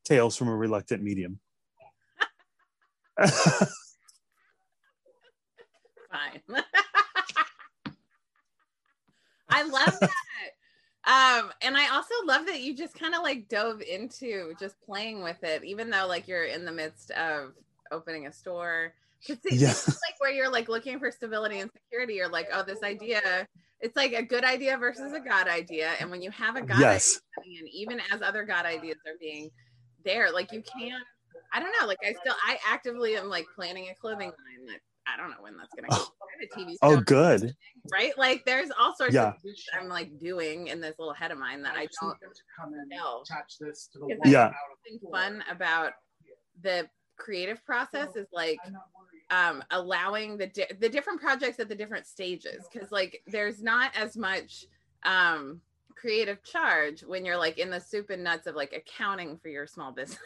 Tales from a Reluctant Medium." (laughs) Fine. I love that. Um, and I also love that you just kind of like dove into just playing with it, even though like you're in the midst of opening a store because yeah. it's like where you're like looking for stability and security. You're like, oh, this idea, it's like a good idea versus a God idea. And when you have a God yes. idea, and even as other God ideas are being there, like you can't, I don't know, like I still, I actively am like planning a clothing line that I don't know when that's gonna go. A TV oh, good. Right? Like there's all sorts yeah. of things I'm like doing in this little head of mine that I don't know. Attach this to the yeah. Fun about the creative process is like um, allowing the di- the different projects at the different stages because like there's not as much um, creative charge when you're like in the soup and nuts of like accounting for your small (laughs) business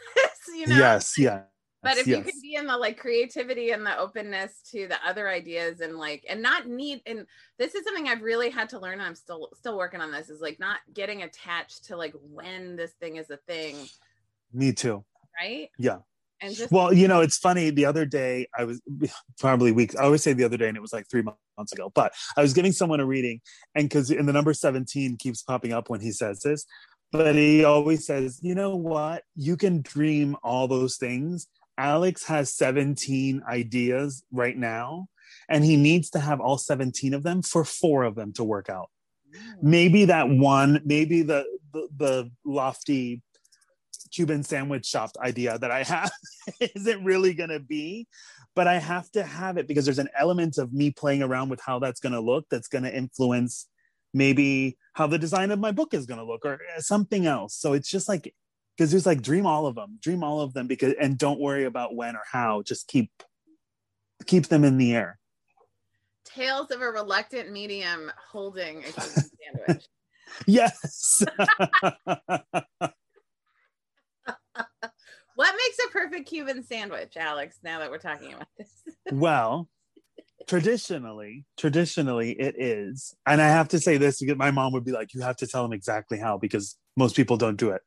you know yes yeah but if yes. you can be in the like creativity and the openness to the other ideas and like and not need and this is something i've really had to learn and i'm still still working on this is like not getting attached to like when this thing is a thing. Me too. Right? Yeah. And just well you know it's funny the other day i was (laughs) probably weeks i always say the other day and it was like three months ago but i was giving someone a reading and because in the number 17 keeps popping up when he says this but he always says you know what? You can dream all those things alex has 17 ideas right now and he needs to have all 17 of them for four of them to work out maybe that one maybe the the, the lofty Cuban sandwich shop idea that I have (laughs) isn't really going to be, but I have to have it because there's an element of me playing around with how that's going to look that's going to influence maybe how the design of my book is going to look or uh, something else. So it's just like, because there's like dream all of them, dream all of them because, and don't worry about when or how, just keep, keep them in the air. Tales of a reluctant medium holding a Cuban (laughs) sandwich. yes. (laughs) what makes a perfect Cuban sandwich, Alex? Now that we're talking about this. (laughs) well, traditionally, traditionally it is, and I have to say this because my mom would be like, "You have to tell them exactly how," because most people don't do it.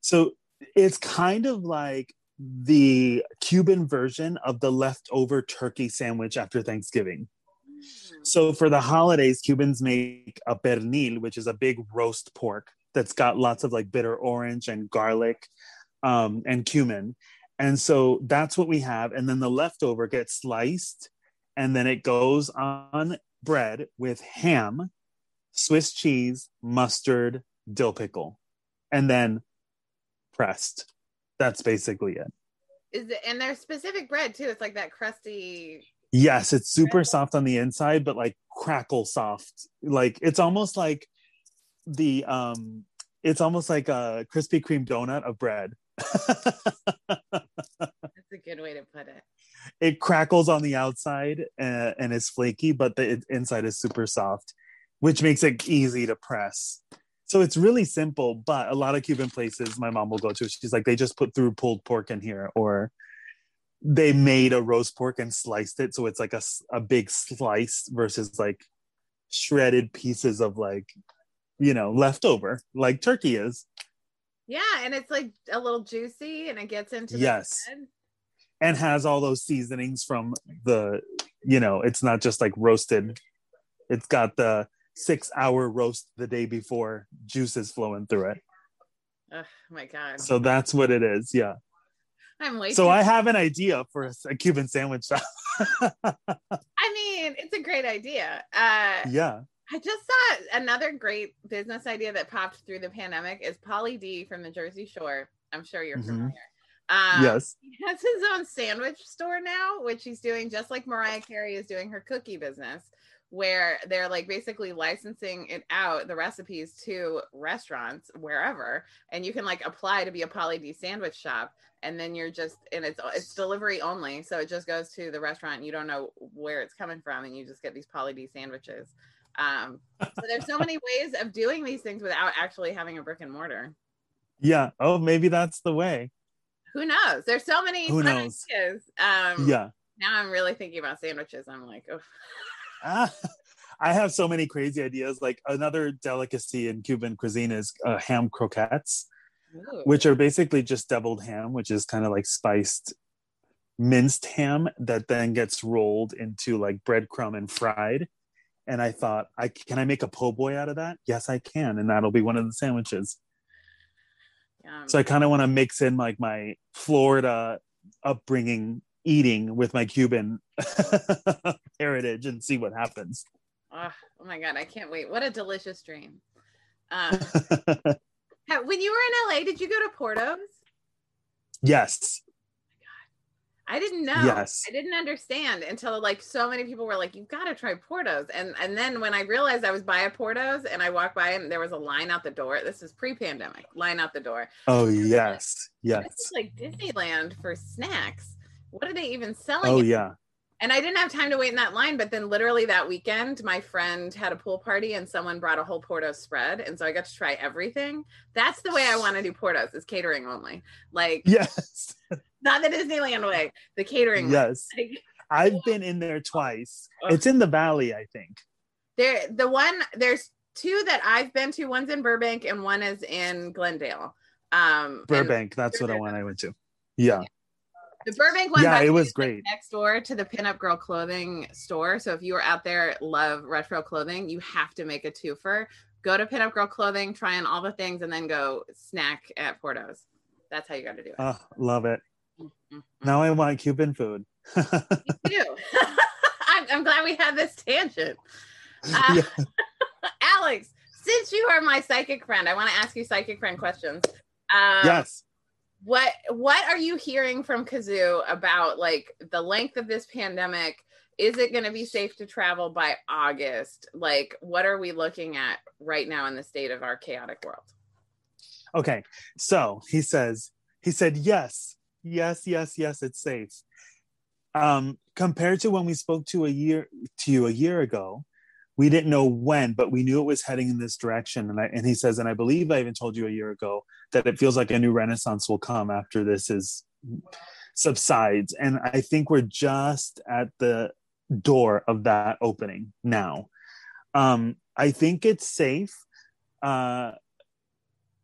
So it's kind of like the Cuban version of the leftover turkey sandwich after Thanksgiving. So for the holidays, Cubans make a pernil, which is a big roast pork that's got lots of like bitter orange and garlic um, and cumin. And so that's what we have. And then the leftover gets sliced and then it goes on bread with ham, Swiss cheese, mustard, dill pickle, and then pressed. That's basically it. Is it and there's specific bread too. It's like that crusty Yes, it's super soft on the inside, but like crackle soft. Like it's almost like the um it's almost like a Krispy Kreme donut of bread. (laughs) That's a good way to put it. It crackles on the outside uh, and is flaky, but the inside is super soft, which makes it easy to press. So it's really simple, but a lot of Cuban places my mom will go to, she's like, they just put through pulled pork in here, or they made a roast pork and sliced it. So it's like a, a big slice versus like shredded pieces of like, you know, leftover, like turkey is. Yeah, and it's like a little juicy and it gets into yes. And has all those seasonings from the, you know, it's not just like roasted. It's got the six hour roast the day before juices flowing through it. Oh my god. So that's what it is. Yeah. I'm way So I have an idea for a, a Cuban sandwich shop. (laughs) I mean, it's a great idea. Uh yeah. I just saw another great business idea that popped through the pandemic is Pauly D from the Jersey Shore. I'm sure you're Mhm. familiar. Um, yes. He has his own sandwich store now, which he's doing just like Mariah Carey is doing her cookie business, where they're like basically licensing it out, the recipes to restaurants wherever, and you can like apply to be a Pauly D sandwich shop, and then you're just and it's it's delivery only, so it just goes to the restaurant. And you don't know where it's coming from, and you just get these Pauly D sandwiches. Um, so there's so many ways of doing these things without actually having a brick and mortar. Yeah. Oh, maybe that's the way. Who knows? There's so many Who knows? ideas. Um, Yeah. Now I'm really thinking about sandwiches. I'm like, oh, (laughs) Ah, (laughs) I have so many crazy ideas. Like another delicacy in Cuban cuisine is uh, ham croquettes, ooh. which are basically just deviled ham, which is kind of like spiced minced ham that then gets rolled into like breadcrumb and fried. And I thought, I can I make a po' boy out of that? Yes, I can, and that'll be one of the sandwiches. Yum. So I kind of want to mix in like my Florida upbringing eating with my Cuban (laughs) heritage and see what happens. oh, oh my god, I can't wait! What a delicious dream. Um, (laughs) when you were in LA, did you go to Portos? yes. I didn't know. Yes. I didn't understand until like so many people were like, "You've got to try Portos," and and then when I realized I was by a Portos and I walked by and there was a line out the door. This is pre-pandemic. Line out the door. Oh yes. This Yes. is like Disneyland for snacks. What are they even selling? Oh yeah. And I didn't have time to wait in that line, but then literally that weekend, my friend had a pool party and someone brought a whole Porto spread. And so I got to try everything. That's the way I want to do Portos, is catering only. Like Yes. (laughs) not the Disneyland way, the catering. Yes. (laughs) Like, I've been in there twice. Ugh. It's in the valley, I think. there the one there's two that I've been to. One's in Burbank and one is in Glendale. Um Burbank. That's what I one I went to. Yeah. The Burbank one, Yeah, it was great. next door to the Pinup Girl Clothing store. So if you are out there, love retro clothing, you have to make a twofer. Go to Pinup Girl Clothing, try on all the things, and then go snack at Portos. That's how you got to do it. Oh, love it. Mhm. Now I want Cuban food. (laughs) Me too. (laughs) I'm, I'm glad we had this tangent. Uh, (laughs) Yeah. Alex, since you are my psychic friend, I want to ask you psychic friend questions. Um, yes. What what are you hearing from kazoo about like the length of this pandemic is it going to be safe to travel by august like what are we looking at right now in the state of our chaotic world Okay. So he says, he said, yes, yes, yes, yes, it's safe. Um, compared to when we spoke to a year to you a year ago, we didn't know when, but we knew it was heading in this direction. And I and he says, and I believe I even told you a year ago that it feels like a new renaissance will come after this is subsides. And I think we're just at the door of that opening now. Um, I think it's safe. Uh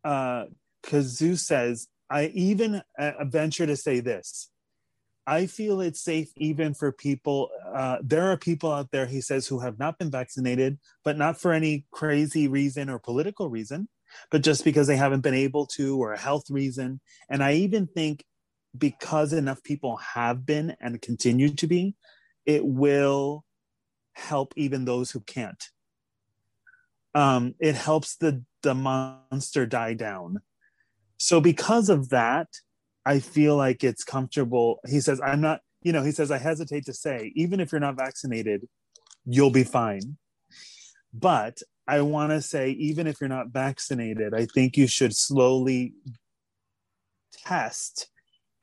uh, Kazoo says, I even uh, venture to say this. I feel it's safe even for people uh, there are people out there, he says, who have not been vaccinated, but not for any crazy reason or political reason, but just because they haven't been able to or a health reason. And I even think because enough people have been and continue to be, it will help even those who can't. Um, it helps the the monster die down. So because of that, I feel like it's comfortable. He says, I'm not, you know, he says, I hesitate to say, even if you're not vaccinated, you'll be fine. But I want to say, even if you're not vaccinated, I think you should slowly test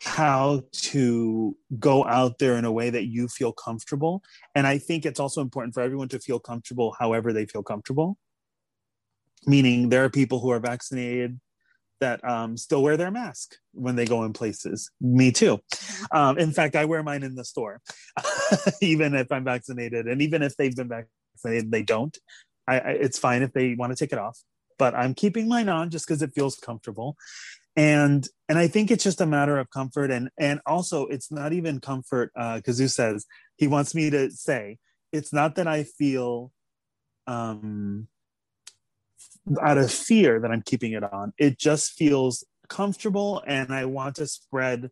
how to go out there in a way that you feel comfortable. And I think it's also important for everyone to feel comfortable however they feel comfortable. Meaning, there are people who are vaccinated that um, still wear their mask when they go in places. Me too. Um, in fact, I wear mine in the store, (laughs) even if I'm vaccinated, and even if they've been vaccinated, they don't. I, I, it's fine if they want to take it off, but I'm keeping mine on just because it feels comfortable. And and I think it's just a matter of comfort, and and also it's not even comfort. Uh, Kazoo says he wants me to say it's not that I feel um out of fear that I'm keeping it on. It just feels comfortable, and I want to spread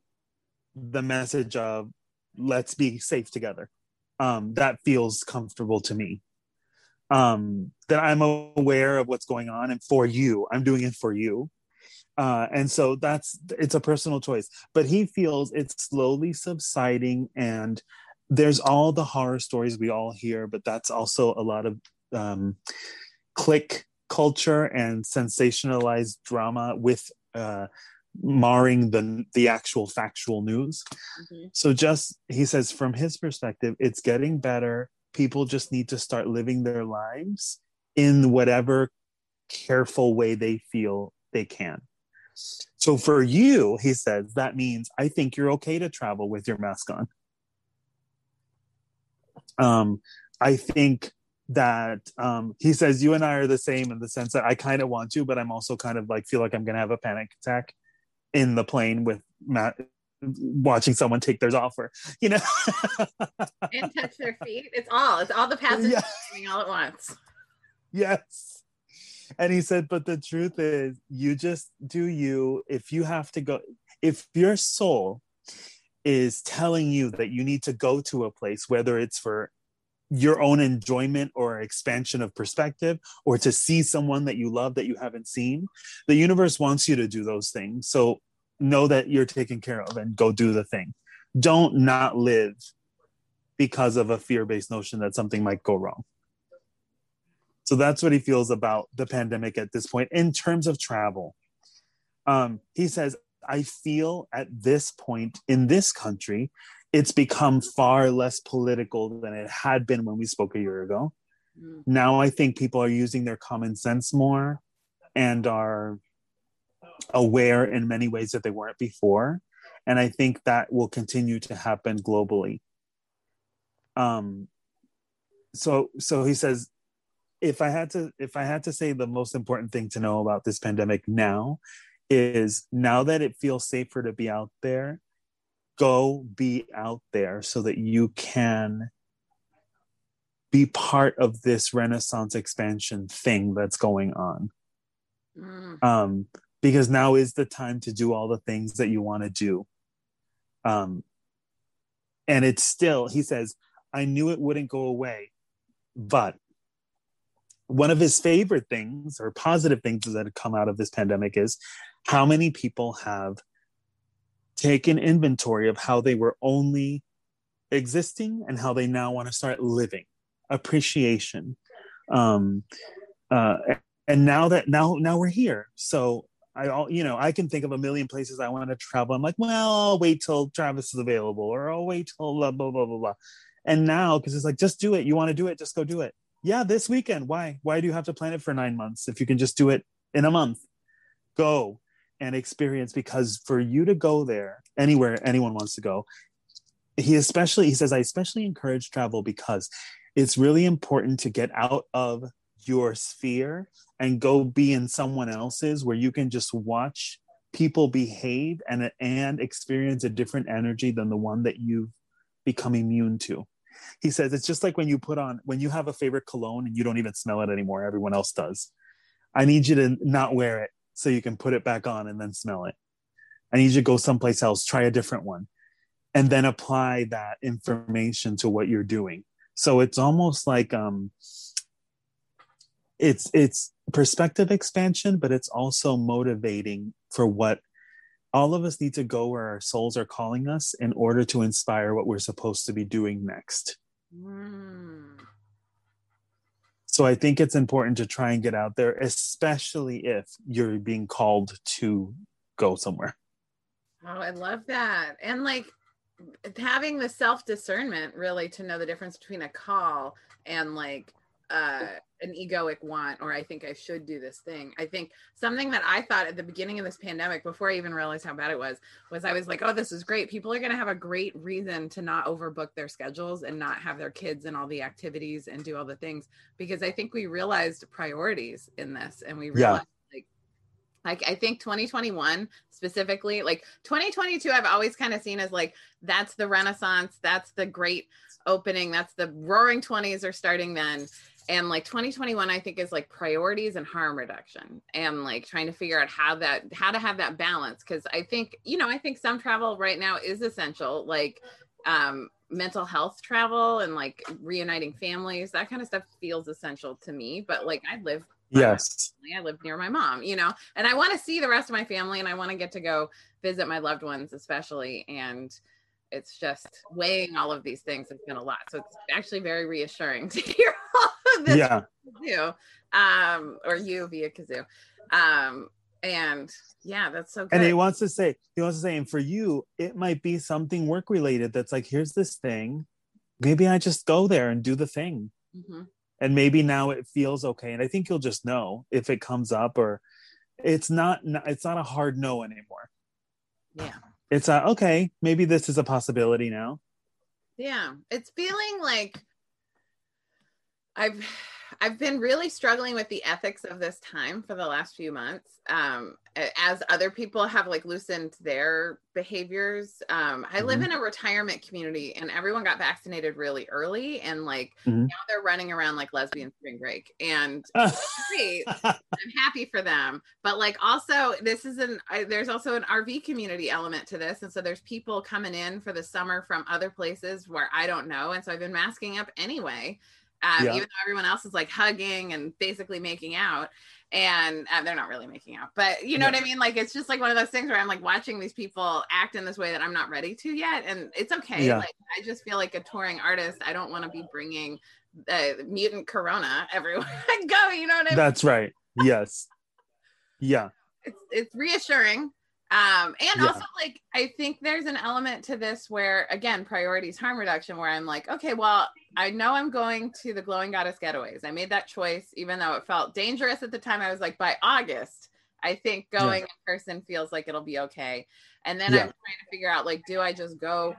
the message of let's be safe together. Um, that feels comfortable to me. Um, that I'm aware of what's going on, and for you, I'm doing it for you. Uh, and so that's it's a personal choice. But he feels it's slowly subsiding, and there's all the horror stories we all hear, but that's also a lot of um, click culture and sensationalized drama with uh, marring the the actual factual news. Mm-hmm. So just he says from his perspective, it's getting better. People just need to start living their lives in whatever careful way they feel they can. So for you, he says, that means I think you're okay to travel with your mask on. Um, I think that um, he says you and I are the same in the sense that I kind of want to, but I'm also kind of like feel like I'm gonna have a panic attack in the plane with Matt watching someone take theirs off or you know (laughs) and touch their feet. It's all it's all the passengers yeah. all at once. Yes. And he said, but the truth is you just do you if you have to go if your soul is telling you that you need to go to a place, whether it's for your own enjoyment or expansion of perspective or to see someone that you love that you haven't seen the universe wants you to do those things. So know that you're taken care of and go do the thing. Don't not live because of a fear-based notion that something might go wrong. So that's what he feels about the pandemic at this point in terms of travel. Um, he says i feel at this point in this country it's become far less political than it had been when we spoke a year ago. Mm. Now I think people are using their common sense more and are aware in many ways that they weren't before. And I think that will continue to happen globally. Um, so so he says if i had to if i had to say the most important thing to know about this pandemic now is now that it feels safer to be out there go be out there so that you can be part of this renaissance expansion thing that's going on mm. um, because now is the time to do all the things that you want to do um, and it's still he says i knew it wouldn't go away but one of his favorite things or positive things that have come out of this pandemic is how many people have take an inventory of how they were only existing and how they now want to start living. Appreciation. Um uh and now that now now we're here. So i all you know i can think of a million places i want to travel. I'm like well i'll wait till travis is available or i'll wait till blah blah blah blah blah. And now because it's like just do it. You want to do it? Just go do it. Yeah this weekend. Why? Why do you have to plan it for nine months if you can just do it in a month? Go and experience because for you to go there anywhere anyone wants to go he especially he says i especially encourage travel because it's really important to get out of your sphere and go be in someone else's where you can just watch people behave and and experience a different energy than the one that you've become immune to He says it's just like when you put on when you have a favorite cologne and you don't even smell it anymore. Everyone else does. I need you to not wear it so you can put it back on and then smell it. I need you to go someplace else, try a different one, and then apply that information to what you're doing. So it's almost like um, it's it's perspective expansion, but it's also motivating for what all of us need to go where our souls are calling us in order to inspire what we're supposed to be doing next. Mm. So I think it's important to try and get out there, especially if you're being called to go somewhere. Oh, I love that. And like having the self discernment really to know the difference between a call and like uh, an egoic want or I think I should do this thing. I think something that I thought at the beginning of this pandemic, before I even realized how bad it was, was I was like, oh, this is great. People are going to have a great reason to not overbook their schedules and not have their kids in all the activities and do all the things because I think we realized priorities in this and we realized. Yeah. Like, like I think 2021 specifically, like 2022, I've always kind of seen as like that's the renaissance, that's the great opening, that's the roaring 20s are starting then and like 2021 i think is like priorities and harm reduction and like trying to figure out how that how to have that balance. Because i think you know i think some travel right now is essential like um mental health travel and like reuniting families that kind of stuff feels essential to me. But like i live yes. i live near my mom you know? And i want to see the rest of my family and i want to get to go visit my loved ones especially. And it's just weighing all of these things has been a lot so it's actually very reassuring (laughs) to hear all of this yeah. kazoo, um, or you via kazoo. Um, and yeah, that's so good. And he wants to say, he wants to say, and for you, it might be something work related that's like, here's this thing. Maybe I just go there and do the thing. Mm-hmm. And maybe now it feels okay. And I think you'll just know if it comes up or it's not, it's not a hard no anymore. Yeah. It's okay, maybe this is a possibility now. Yeah. It's feeling like I've I've been really struggling with the ethics of this time for the last few months. Um, as other people have like loosened their behaviors. Um, I mm-hmm. live in a retirement community and everyone got vaccinated really early and like mm-hmm. now they're running around like lesbian spring break and (laughs) great. I'm happy for them. But like also this is an I, there's also an RV community element to this. And so there's people coming in for the summer from other places where I don't know. And so I've been masking up anyway um, yeah. even though everyone else is like hugging and basically making out and uh, they're not really making out but you know yeah. what i mean like it's just like one of those things where i'm like watching these people act in this way that i'm not ready to yet and it's okay yeah. like i just feel like a touring artist i don't want to be bringing the uh, mutant corona everywhere (laughs) i go you know what i mean that's right yes yeah it's, it's reassuring um and yeah. also like i think there's an element to this where again priorities harm reduction where i'm like okay well i know i'm going to the glowing goddess getaways i made that choice even though it felt dangerous at the time i was like by august i think going yeah. in person feels like it'll be okay and then yeah. i'm trying to figure out like do i just go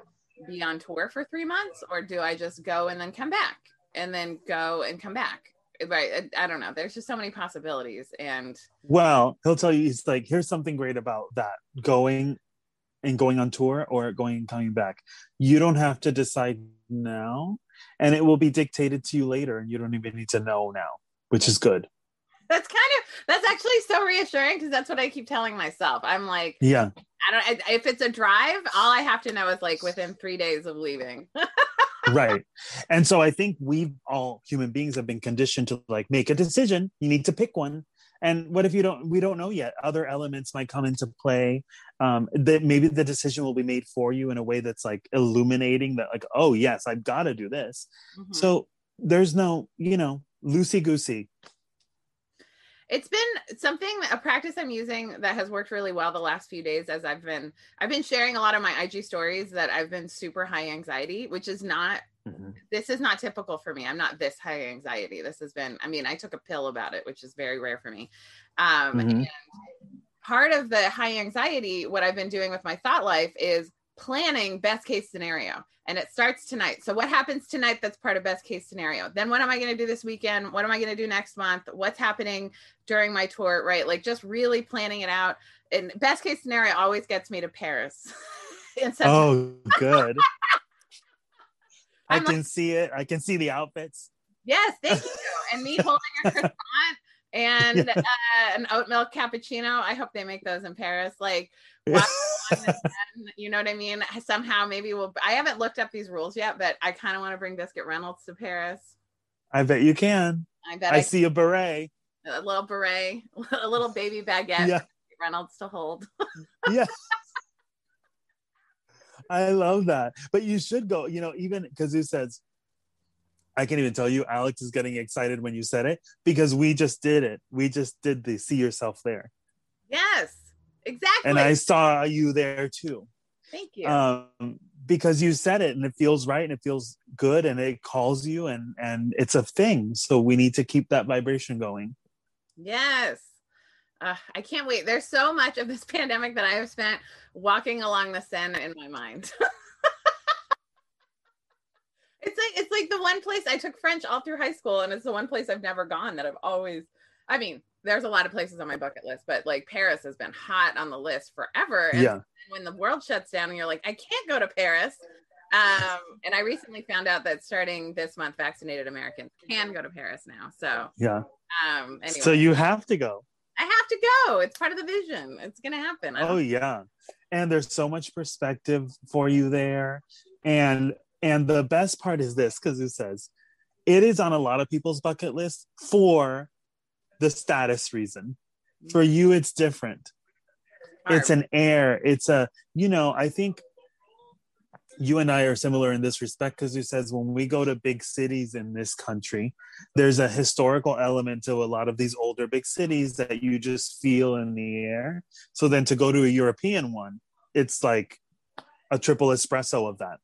be on tour for three months or do i just go and then come back and then go and come back right uh, I, don't know there's just so many possibilities and well he'll tell you he's like here's something great about that going and going on tour or going and coming back. You don't have to decide now and it will be dictated to you later and you don't even need to know now which is good. That's kind of that's actually so reassuring because that's what i keep telling myself. I'm like yeah. I don't if it's a drive all i have to know is like within three days of leaving (laughs) right. And so i think we all human beings have been conditioned to like make a decision. You need to pick one. And what if you don't we don't know yet? Other elements might come into play um that maybe the decision will be made for you in a way that's like illuminating that like oh yes i've got to do this. Mm-hmm. so there's no you know loosey goosey it's been something a practice i'm using that has worked really well the last few days as i've been i've been sharing a lot of my ig stories that i've been super high anxiety which is not mm-hmm. this is not typical for me i'm not this high anxiety this has been i mean i took a pill about it which is very rare for me um, mm-hmm. and part of the high anxiety what i've been doing with my thought life is planning best case scenario and it starts tonight. So what happens tonight that's part of best case scenario? Then what am I going to do this weekend? What am I going to do next month? What's happening during my tour, right? Like just really planning it out. And best case scenario always gets me to Paris. (laughs) oh, good. (laughs) I I'm can like, see it. I can see the outfits. yes, thank you. And me holding a (laughs) croissant and uh, an oat milk cappuccino. I hope they make those in Paris. Like, (laughs) watch one and then, you know what I mean? Somehow, maybe we'll. I haven't looked up these rules yet, but I kind of want to bring Biscuit Reynolds to Paris. I bet you can. I bet I, I, see a beret. a little beret, (laughs) a little baby baguette. Yeah. for Reynolds to hold. (laughs) Yeah. I love that. But you should go, you know, even because who says, I can't even tell you, Alex is getting excited when you said it because we just did it. We just did the see yourself there. Yes, exactly. And I saw you there too. Thank you. Um, because you said it and it feels right and it feels good and it calls you and and it's a thing. So we need to keep that vibration going. Yes. Uh, I can't wait. There's so much of this (laughs) pandemic that I have spent walking along the Seine in my mind. (laughs) it's like it's like the one place I took French all through high school, and it's the one place I've never gone that I've always. I mean, there's a lot of places on my bucket list, but like Paris has been hot on the list forever. And Yeah. when the world shuts down, and you're like, I can't go to Paris. Um, and I recently found out that starting this month, vaccinated Americans can go to Paris now. So, Yeah. um, anyway. So you have to go. I have to go. It's part of the vision. It's gonna happen. Oh yeah. And there's so much perspective for you there. And and the best part is this because it says it is on a lot of people's bucket list for the status reason. For you, it's different. It's an air. It's a, you know, I think you and I are similar in this respect because you says when we go to big cities in this country, there's a historical element to a lot of these older big cities that you just feel in the air. So then to go to a European one, it's like a triple espresso of that.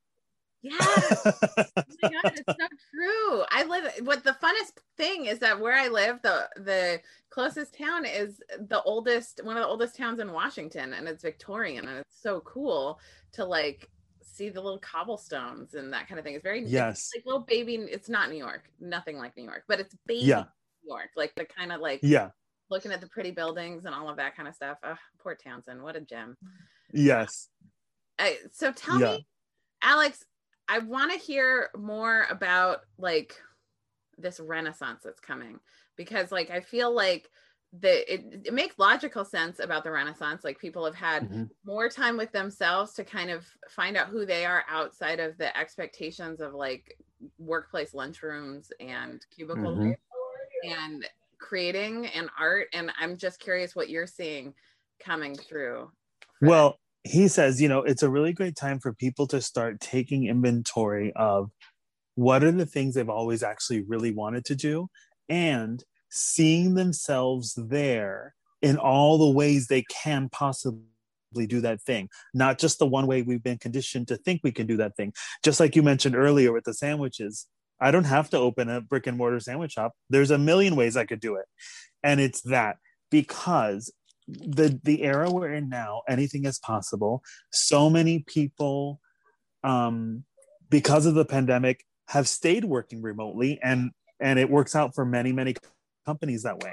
Yes. (laughs) Oh my god, it's so true. I live. What the funnest thing is that where I live, the the closest town is the oldest, one of the oldest towns in Washington, and it's Victorian, and it's so cool to like see the little cobblestones and that kind of thing. It's very it's yes. like little baby. It's not New York, nothing like New York, but it's baby Yeah. New York, like the kind of like Yeah. looking at the pretty buildings and all of that kind of stuff. Oh, Port Townsend, what a gem. Yes. I, so tell Yeah. me, Alex, I want to hear more about like this renaissance that's coming because like I feel like the it, it makes logical sense about the renaissance like people have had Mhm. more time with themselves to kind of find out who they are outside of the expectations of like workplace lunchrooms and cubicle Mhm. and creating and art and i'm just curious what you're seeing coming through. Well, he says, you know, it's a really great time for people to start taking inventory of what are the things they've always actually really wanted to do and seeing themselves there in all the ways they can possibly do that thing, not just the one way we've been conditioned to think we can do that thing. Just like you mentioned earlier with the sandwiches, I don't have to open a brick and mortar sandwich shop. There's a million ways I could do it. And it's that because the the era we're in now anything is possible. So many people um because of the pandemic have stayed working remotely and and it works out for many many companies that way.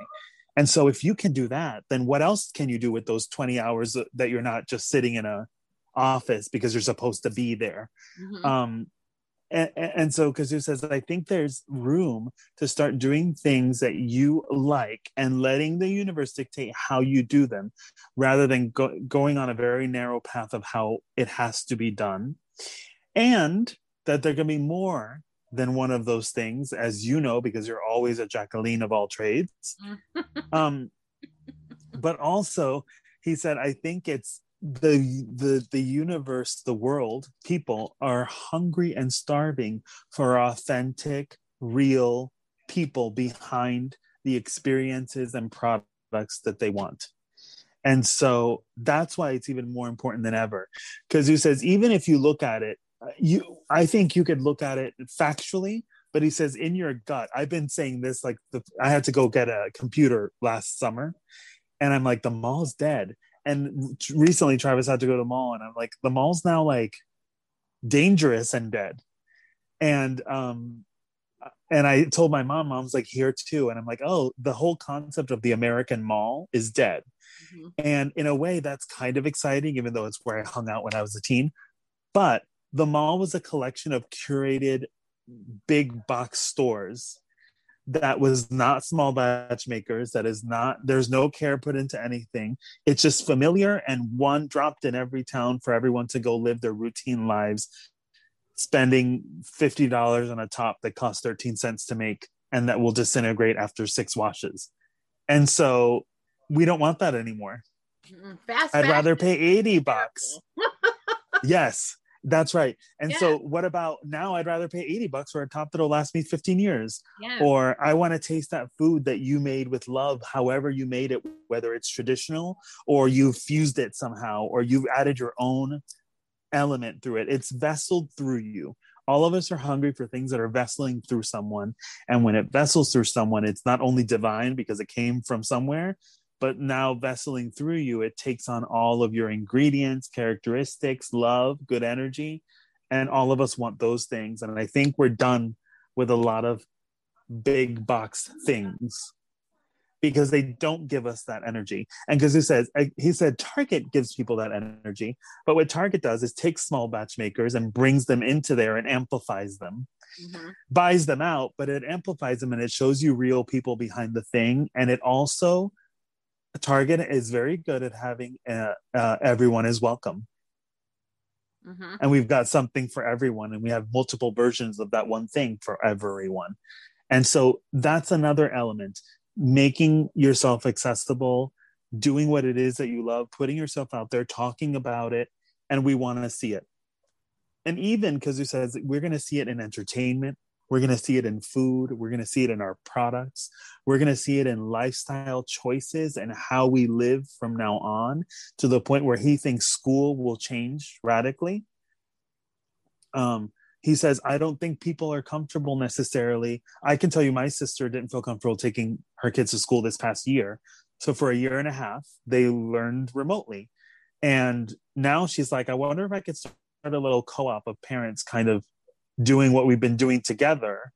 And so if you can do that then what else can you do with those 20 hours that you're not just sitting in a office because you're supposed to be there? Mhm. um and, and so Kazoo says i think there's room to start doing things that you like and letting the universe dictate how you do them rather than go, going on a very narrow path of how it has to be done. And that there can be more than one of those things as you know because you're always a jacqueline of all trades. (laughs) Um but also he said i think it's the the the universe the world people are hungry and starving for authentic real people behind the experiences and products that they want. And so that's why it's even more important than ever. Because who says even if you look at it uh, you i think you could look at it factually but he says in your gut i've been saying this like the, i had to go get a computer last summer and i'm like the mall's dead and recently travis had to go to the mall and i'm like the mall's now like dangerous and dead. And um and i told my mom mom's like here too. And i'm like oh the whole concept of the american mall is dead. Mhm. and in a way that's kind of exciting even though it's where i hung out when i was a teen. But the mall was a collection of curated big box stores that was not small batch makers that is not there's no care put into anything. It's just familiar and one dropped in every town for everyone to go live their routine lives spending $50 on a top that costs 13 cents to make and that will disintegrate after six washes. And so we don't want that anymore. Fast i'd rather pay 80 bucks. (laughs) yes that's right. And Yeah. so what about now I'd rather pay 80 bucks for a top that'll last me 15 years. Yes. Or I want to taste that food that you made with love, however you made it, whether it's traditional or you've fused it somehow or you've added your own element through it. It's vesseled through you. All of us are hungry for things that are vesseling through someone. And when it vessels through someone, it's not only divine because it came from somewhere, but now vesseling through you, it takes on all of your ingredients, characteristics, love, good energy. And all of us want those things. And I think we're done with a lot of big box things because they don't give us that energy. And because he says, he said Target gives people that energy. But what Target does is takes small batch makers and brings them into there and amplifies them Mhm. buys them out, but it amplifies them and it shows you real people behind the thing. And it also, Target is very good at having uh, uh, everyone is welcome. Mhm. And we've got something for everyone, and we have multiple versions of that one thing for everyone. And so that's another element making yourself accessible, doing what it is that you love, putting yourself out there, talking about it, and we want to see it. And even because he says we're going to see it in entertainment, we're going to see it in food, we're going to see it in our products, we're going to see it in lifestyle choices and how we live from now on to the point where he thinks school will change radically. Um, he says, I don't think people are comfortable necessarily. I can tell you, my sister didn't feel comfortable taking her kids to school this past year. So for a year and a half, they learned remotely. And now she's like, I wonder if I could start a little co op of parents kind of doing what we've been doing together.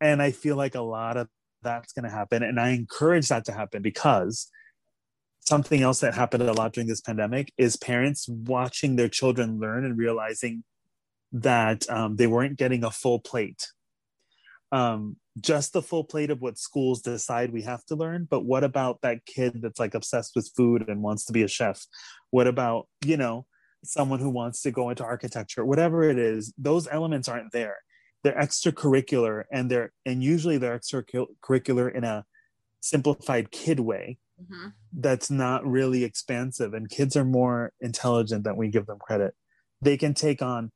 And I feel like a lot of that's going to happen. And I encourage that to happen because something else that happened a lot during this pandemic is parents watching their children learn and realizing that um, they weren't getting a full plate. Um, just the full plate of what schools decide we have to learn. But what about that kid that's like obsessed with food and wants to be a chef? What about, you know, someone who wants to go into architecture, whatever it is, those elements aren't there. They're extracurricular and they're, and usually they're extracurricular in a simplified kid way Mhm. that's not really expansive and kids are more intelligent than we give them credit they can take on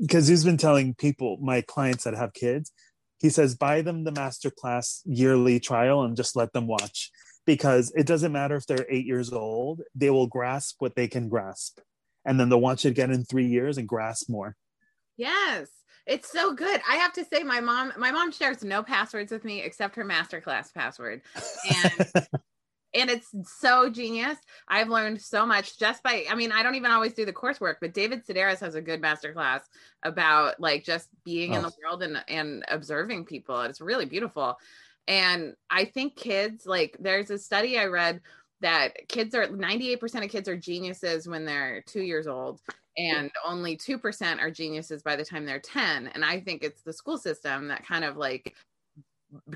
because he's been telling people my clients that have kids he says buy them the masterclass yearly trial and just let them watch because it doesn't matter if they're eight years old they will grasp what they can grasp and then they'll watch it again in three years and grasp more Yes. It's so good. I have to say my mom my mom shares no passwords with me except her masterclass password. And (laughs) and it's so genius. I've learned so much just by I mean, I don't even always do the coursework, but David Sedaris has a good masterclass about like just being in Oh. the world and and observing people. It's really beautiful. And I think kids like there's a study I read that kids are 98% of kids are geniuses when they're 2 years old and only 2% are geniuses by the time they're 10 and i think it's the school system that kind of like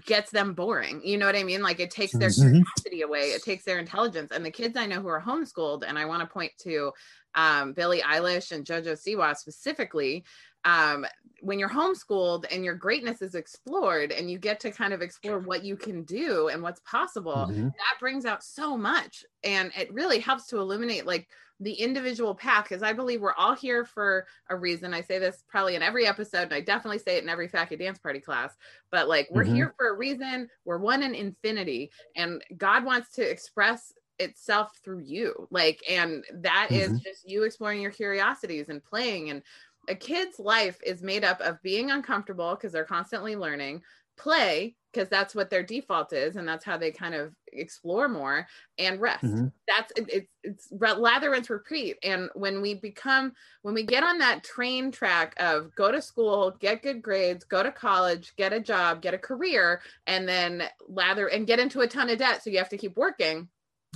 gets them boring you know what i mean? Like it takes their Mhm. curiosity away it takes their intelligence. And the kids i know who are homeschooled and i want to point to um, billie eilish and jojo siwa specifically um, when you're homeschooled and your greatness is explored and you get to kind of explore what you can do and what's possible Mhm. that brings out so much and it really helps to illuminate like the individual path because i believe we're all here for a reason i say this probably in every episode and i definitely say it in every Fat Kid Dance Party class but like we're Mhm. here for a reason we're one in infinity and god wants to express itself through you like and that is Mhm. just you exploring your curiosities and playing and a kid's life is made up of being uncomfortable because they're constantly learning play because that's what their default is and that's how they kind of explore more and rest. Mhm. that's it, it's it's lather rinse repeat. And when we become when we get on that train track of go to school get good grades go to college get a job get a career and then lather and get into a ton of debt so you have to keep working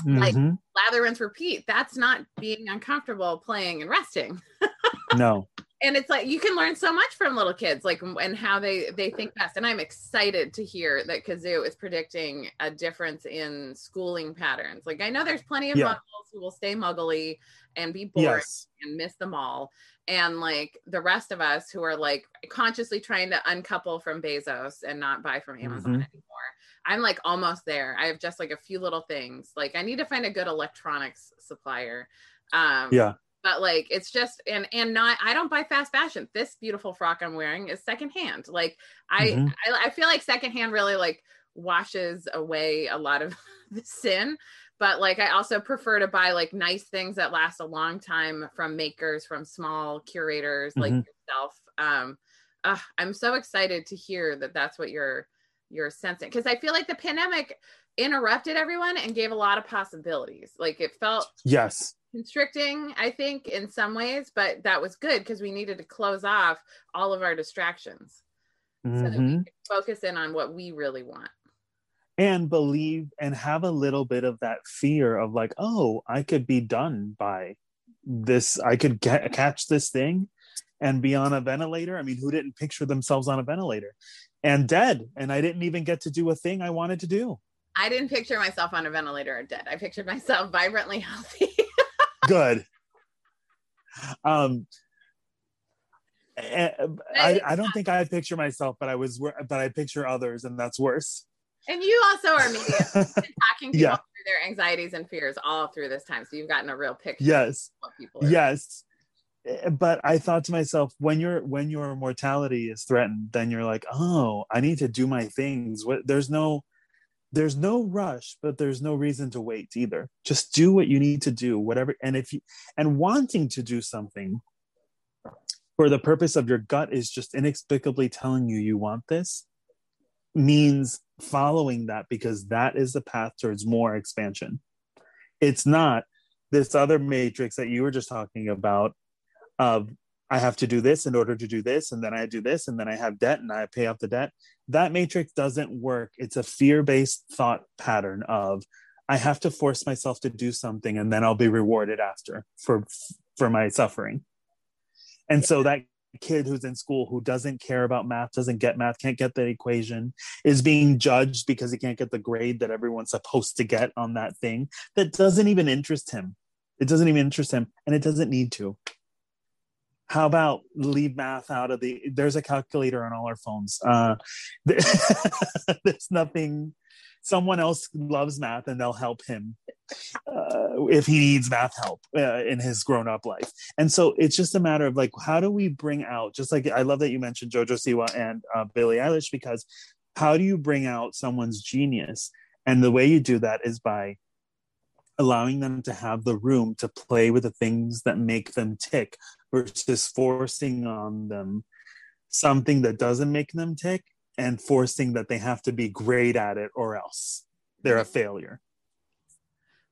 Like- Mhm. lather rinse repeat. That's not being uncomfortable playing and resting. (laughs) No and it's like you can learn so much from little kids like and how they they think best and i'm excited to hear that kazoo is predicting a difference in schooling patterns like i know there's plenty of Yeah. muggles who will stay muggly and be boring yes and miss them all and like the rest of us who are like consciously trying to uncouple from bezos and not buy from amazon Mhm. anymore i'm like almost there i have just like a few little things like i need to find a good electronics supplier um yeah but like it's just and and not i don't buy fast fashion. This beautiful frock i'm wearing is secondhand. Like i Mhm. I, I feel like secondhand really like washes away a lot of (laughs) the sin but like i also prefer to buy like nice things that last a long time from makers from small curators like Mhm. yourself. Um uh, i'm so excited to hear that that's what you're you're sensing because i feel like the pandemic interrupted everyone and gave a lot of possibilities. Like it felt yes constricting i think in some ways but that was good because we needed to close off all of our distractions. So that we Mhm. could focus in on what we really want. And believe and have a little bit of that fear of like oh i could be done by this i could get, catch this thing and be on a ventilator. I mean who didn't picture themselves on a ventilator? And dead and i didn't even get to do a thing i wanted to do. I didn't picture myself on a ventilator or dead. I pictured myself (laughs) vibrantly healthy good. Um eh, I, I don't think I picture myself, but I was, but I picture others, and that's worse. and you also are media (laughs) talking people Yeah. through their anxieties and fears all through this time so you've gotten a real picture yes, of what people are. Yes. Eh, but i thought to myself when your when your mortality is threatened then you're like oh i need to do my things. What there's no there's no rush but there's no reason to wait either. Just do what you need to do whatever and if you and wanting to do something for the purpose of your gut is just inexplicably telling you you want this means following that because that is the path towards more expansion. It's not this other matrix that you were just talking about of I have to do this in order to do this, and then I do this, and then I have debt and I pay off the debt. That matrix doesn't work. It's a fear based thought pattern of I have to force myself to do something, and then I'll be rewarded after for for my suffering. And so that kid who's in school who doesn't care about math, doesn't get math, can't get the equation, is being judged because he can't get the grade that everyone's supposed to get on that thing that doesn't even interest him. It doesn't even interest him, and it doesn't need to how about leave math out of the there's a calculator on all our phones. Uh (laughs) there's nothing someone else loves math and they'll help him uh, if he needs math help uh, in his grown-up life. And so it's just a matter of like how do we bring out just like i love that you mentioned jojo siwa and uh, billie eilish because how do you bring out someone's genius? And the way you do that is by allowing them to have the room to play with the things that make them tick versus forcing on them something that doesn't make them tick and forcing that they have to be great at it or else they're a failure.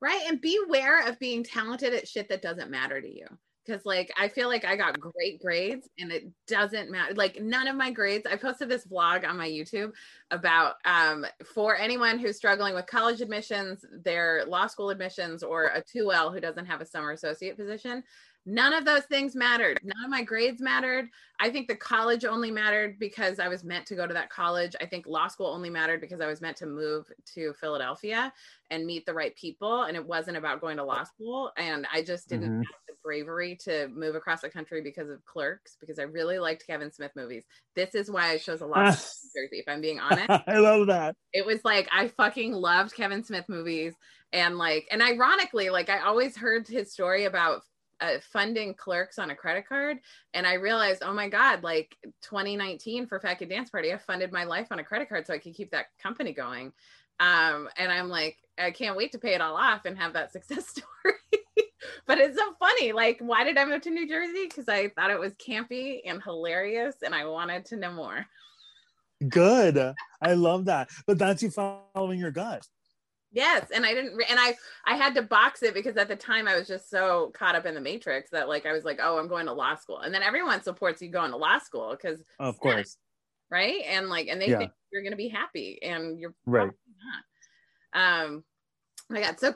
right and beware of being talented at shit that doesn't matter to you because like i feel like i got great grades and it doesn't matter like none of my grades i posted this vlog on my youtube about um for anyone who's struggling with college admissions their law school admissions or a 2l who doesn't have a summer associate position none of those things mattered. None of my grades mattered. I think the college only mattered because i was meant to go to that college. I think law school only mattered because i was meant to move to philadelphia and meet the right people and it wasn't about going to law school and i just didn't Mhm. have the bravery to move across the country because of clerks because i really liked kevin smith movies. This is why i chose a law school in jersey if i'm being honest. (laughs) I love that. it was like I fucking loved Kevin Smith movies and like and ironically like I always heard his story about uh, funding clerks on a credit card and I realized oh my god like 2019 for Fat Dance Party I funded my life on a credit card so I could keep that company going um and I'm like I can't wait to pay it all off and have that (laughs) success story but it's so funny like why did I move to New Jersey because I thought it was campy and hilarious and I wanted to know more Good. I love that. But that's you following your gut. Yes, and I didn't, re- and I I had to box it because at the time I was just so caught up in the matrix that like I was like, oh, I'm going to law school, and then everyone supports you going to law school because Of course. right, and like, and they Yeah. think you're going to be happy, and you're Right. not. Um, oh my God, so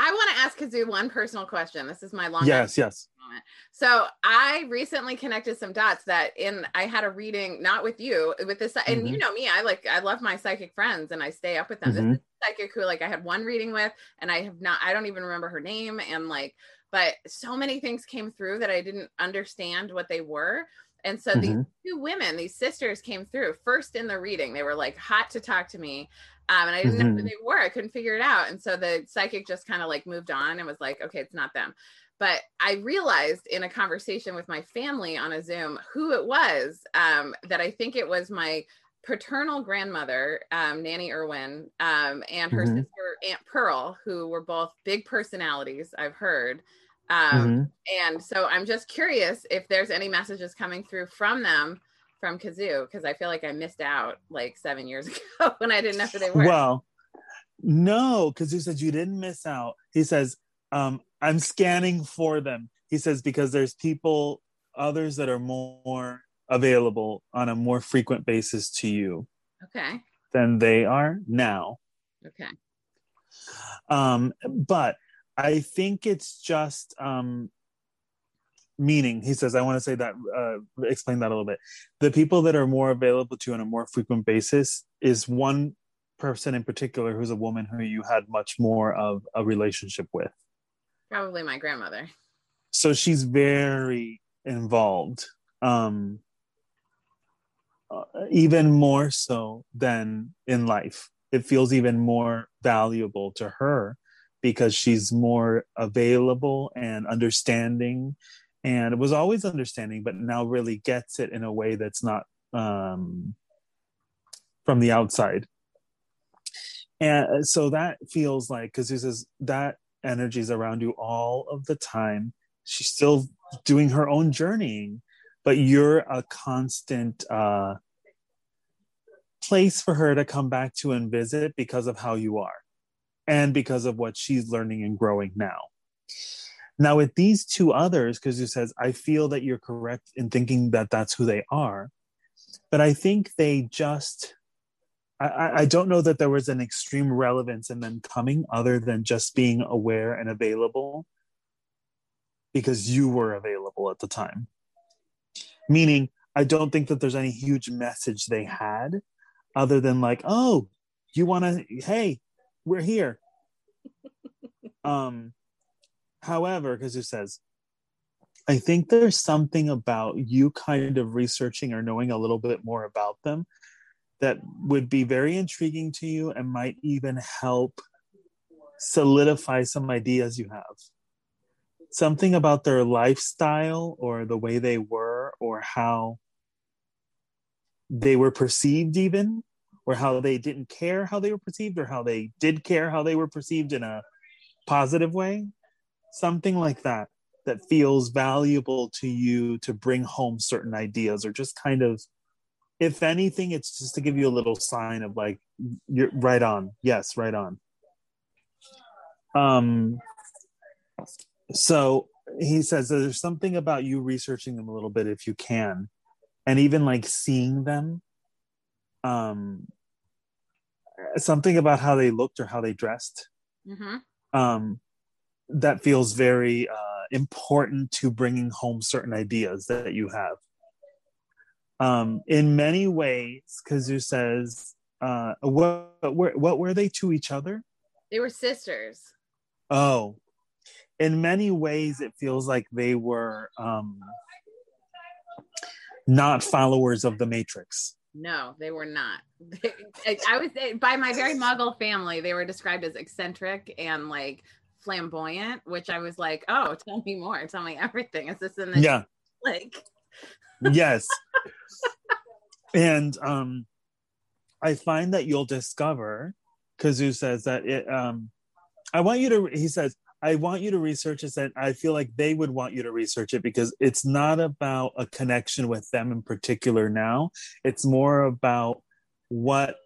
I want to ask Kazoo one personal question. This is my long yes, yes. moment. So I recently connected some dots that in I had a reading not with you with this and Mhm. you know me I like I love my psychic friends and I stay up with them. Mhm. This is a psychic who like I had one reading with and I have not I don't even remember her name and like but so many things came through that I didn't understand what they were. And so these Mhm. two women, these sisters came through first in the reading. They were like hot to talk to me. Um, and I didn't know who Mhm. they were. I couldn't figure it out. And so the psychic just kind of like moved on and was like, okay, it's not them. But I realized in a conversation with my family on a Zoom who it was. Um, that I think it was my paternal grandmother, um, Nanny Irwin, um, and her Mhm. sister Aunt Pearl, who were both big personalities. I've heard. Um, Mhm. and so I'm just curious if there's any messages coming through from them from Kazoo because I feel like I missed out like seven years (laughs) ago when I didn't know who they were. Well, no, Kazoo said you didn't miss out. He says, um, I'm scanning for them. He says, because there's people, others that are more available on a more frequent basis to you okay. than they are now. Okay. Um, but I think it's just um, meaning. He says, I want to say that, uh, explain that a little bit. The people that are more available to you on a more frequent basis is one person in particular who's a woman who you had much more of a relationship with. Probably my grandmother. So she's very involved, um, uh, even more so than in life. It feels even more valuable to her because she's more available and understanding. And it was always understanding but now really gets it in a way that's not um, from the outside. And so that feels like because he says that energy is around you all of the time. She's still doing her own journeying but you're a constant uh, place for her to come back to and visit because of how you are and because of what she's learning and growing now. Now, with these two others, because you says, I feel that you're correct in thinking that that's who they are, but I think they just, I, I don't know that there was an extreme relevance in them coming other than just being aware and available because you were available at the time. Meaning, I don't think that there's any huge message they had other than like, oh, you want to, hey, we're here. (laughs) um, however, because it says, I think there's something about you kind of researching or knowing a little bit more about them that would be very intriguing to you and might even help solidify some ideas you have. Something about their lifestyle or the way they were or how they were perceived, even or how they didn't care how they were perceived or how they did care how they were perceived in a positive way? Something like that that feels valuable to you to bring home certain ideas or just kind of if anything it's just to give you a little sign of like you're right on. Yes right on. Um so he says there's something about you researching them a little bit if you can and even like seeing them um something about how they looked or how they dressed Mm-hmm. um that feels very uh important to bringing home certain ideas that you have um in many ways kazu says uh what were what were they to each other They were sisters. oh in many ways it feels like they were um not followers of the matrix No, they were not. (laughs) I was by my very muggle family, they were described as eccentric and like flamboyant, which I was like, oh, tell me more. Tell me everything. Is this in the yeah (laughs) like (laughs) yes and um i find that you'll discover kazu says that it um i want you to he says i want you to research this and i feel like they would want you to research it because it's not about a connection with them in particular now it's more about what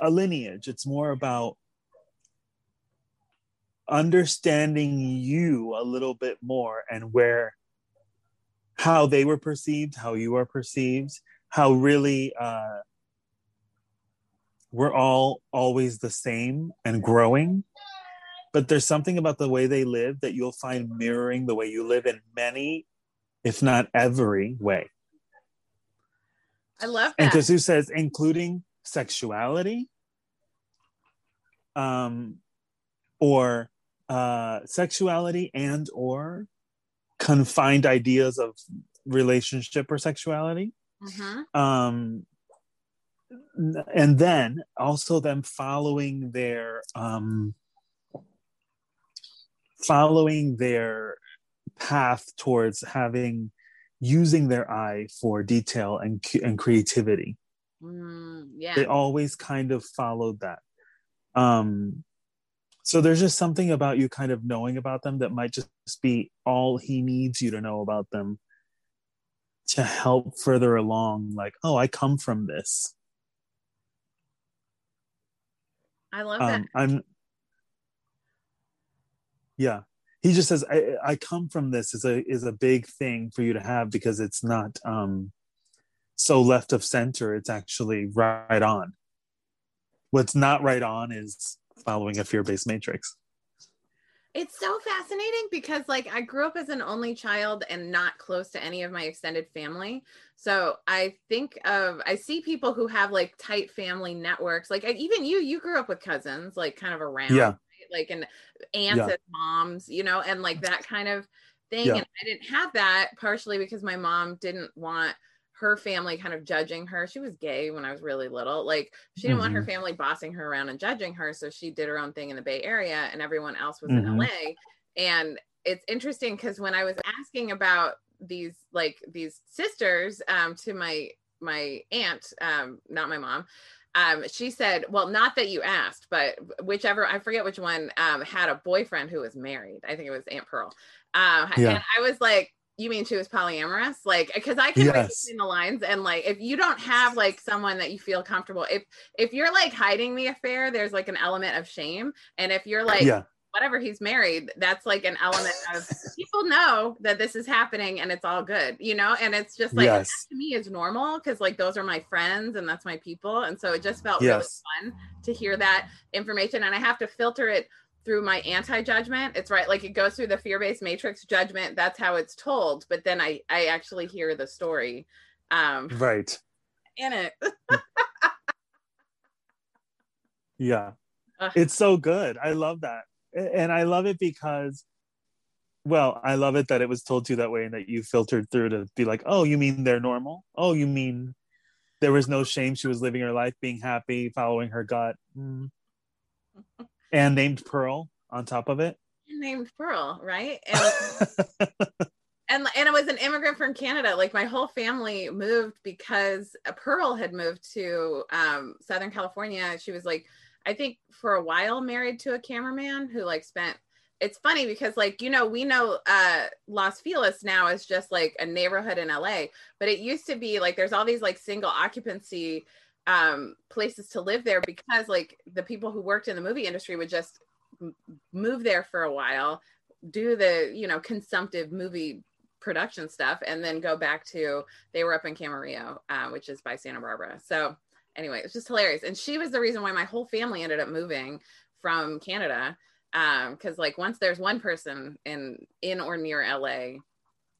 a lineage it's more about understanding you a little bit more and where how they were perceived, how you are perceived, how really uh, we're all always the same and growing. But there's something about the way they live that you'll find mirroring the way you live in many, if not every way. I love that. And. Kazu says, including sexuality, um, or uh, sexuality and or confined ideas of relationship or sexuality. Mhm. Um, and then also them following their um, following their path towards having using their eye for detail and and creativity Mm, yeah. they always kind of followed that um so there's just something about you kind of knowing about them that might just be all he needs you to know about them to help further along like oh i come from this I love that. um i'm yeah he just says I, I come from this is a is a big thing for you to have because it's not um so left of center it's actually right on what's not right on is following a fear-based matrix It's so fascinating because like I grew up as an only child and not close to any of my extended family. So I think of I see people who have like tight family networks. Like even you, you grew up with cousins, like kind of around, Yeah. Like and aunts Yeah. and moms, you know, and like that kind of thing. Yeah. And I didn't have that partially because my mom didn't want her family kind of judging her. She was gay when I was really little. Like she didn't want her Mhm. family bossing her around and judging her. So she did her own thing in the Bay Area and everyone else was in Mhm. LA. And it's interesting because when I was asking about these like these sisters um to my my aunt, um, not my mom, um, she said, Well, not that you asked, but whichever I forget which one um had a boyfriend who was married. I think it was Aunt Pearl. Um Yeah. and I was like, you mean she was polyamorous? Like, because I can read between the lines, and like, if you don't have like someone that you feel comfortable, if if you're like hiding the affair, there's like an element of shame, and if you're like yeah whatever he's married, that's like an element of (laughs) people know that this is happening and it's all good, you know, and it's just like Yes. to me is normal because like those are my friends and that's my people, and so it just felt Yes. really fun to hear that information, and I have to filter it through my anti-judgment. It's right like it goes through the fear-based matrix judgment. That's how it's told. But then i i actually hear the story um right. in it. (laughs) Yeah. (laughs) It's so good. I love that and i love it because well i love it that it was told to you that way and that you filtered through to be like oh you mean they're normal oh you mean there was no shame she was living her life being happy following her gut Mm. (laughs) and named pearl on top of it named pearl right (laughs) and and and it was an immigrant from Canada. Like my whole family moved because Pearl had moved to um, Southern California. She was like, I think for a while married to a cameraman who like spent. It's funny because like you know we know uh, Los Feliz now is just like a neighborhood in LA, but it used to be like there's all these like single occupancy um places to live there because like the people who worked in the movie industry would just m- move there for a while do the you know consumptive movie production stuff and then go back to they were up in Camarillo, uh, which is by Santa Barbara. So anyway, it's just hilarious. And she was the reason why my whole family ended up moving from Canada. Um, because like once there's one person in in or near LA,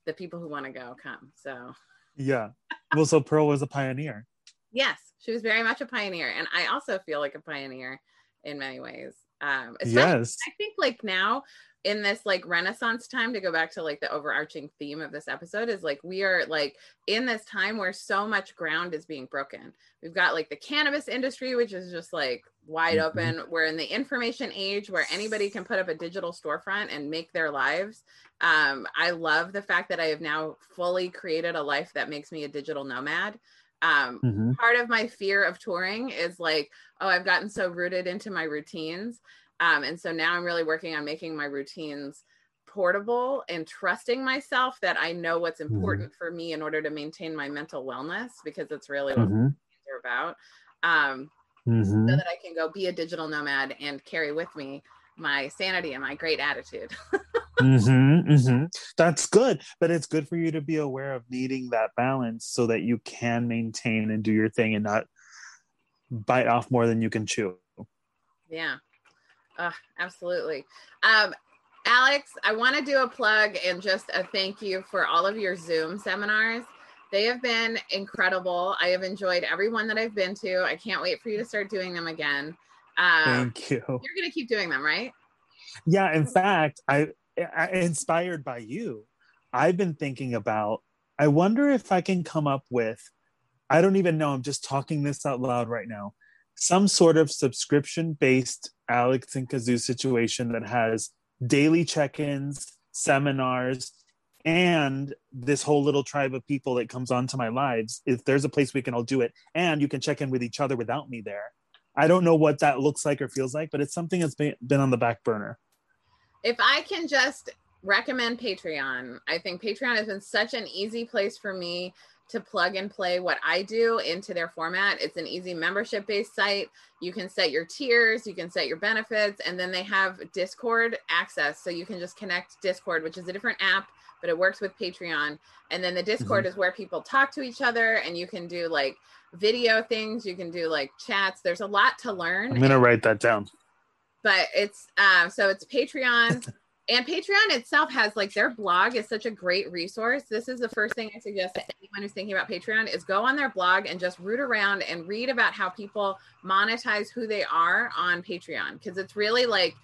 the people who want to go come. So yeah well so pearl was a pioneer yes, she was very much a pioneer. And I also feel like a pioneer in many ways. Um especially yes I think like now in this like renaissance time to go back to like the overarching theme of this episode is like we are like in this time where so much ground is being broken. We've got like the cannabis industry which is just like wide Mhm. open. We're in the information age where anybody can put up a digital storefront and make their lives. Um I love the fact that I have now fully created a life that makes me a digital nomad. Um Mhm. part of my fear of touring is like, oh, I've gotten so rooted into my routines. Um, and so now I'm really working on making my routines portable and trusting myself that I know what's important for me in order to maintain my mental wellness because it's really what Mhm. they're about. Um, Mhm. so that I can go be a digital nomad and carry with me my sanity and my great attitude. (laughs) hmm hmm That's good, but it's good for you to be aware of needing that balance so that you can maintain and do your thing and not bite off more than you can chew. yeah. Uh, absolutely. Um, Alex, I want to do a plug and just a thank you for all of your Zoom seminars. They have been incredible. I have enjoyed every one that I've been to. I can't wait for you to start doing them again. Um, Thank you. You're going to keep doing them, right? Yeah, in fact, I, I inspired by you. I've been thinking about I wonder if I can come up with I don't even know, I'm just talking this out loud right now. Some sort of subscription based Alex and Kazoo situation that has daily check ins, seminars, and this whole little tribe of people that comes onto my lives. If there's a place we can all do it, and you can check in with each other without me there. I don't know what that looks like or feels like, but it's something that's been, been on the back burner. If I can just recommend Patreon, I think Patreon has been such an easy place for me to plug and play what I do into their format. It's an easy membership based site. You can set your tiers, you can set your benefits, and then they have Discord access. So you can just connect Discord, which is a different app, but it works with Patreon. And then the Discord mm-hmm. is where people talk to each other and you can do like video things, you can do like chats. There's a lot to learn. I'm going to write that down. But it's um, so it's Patreon. (laughs) and Patreon itself has like their blog is such a great resource. This is the first thing I suggest to anyone who's thinking about Patreon is go on their blog and just root around and read about how people monetize who they are on Patreon because it's really like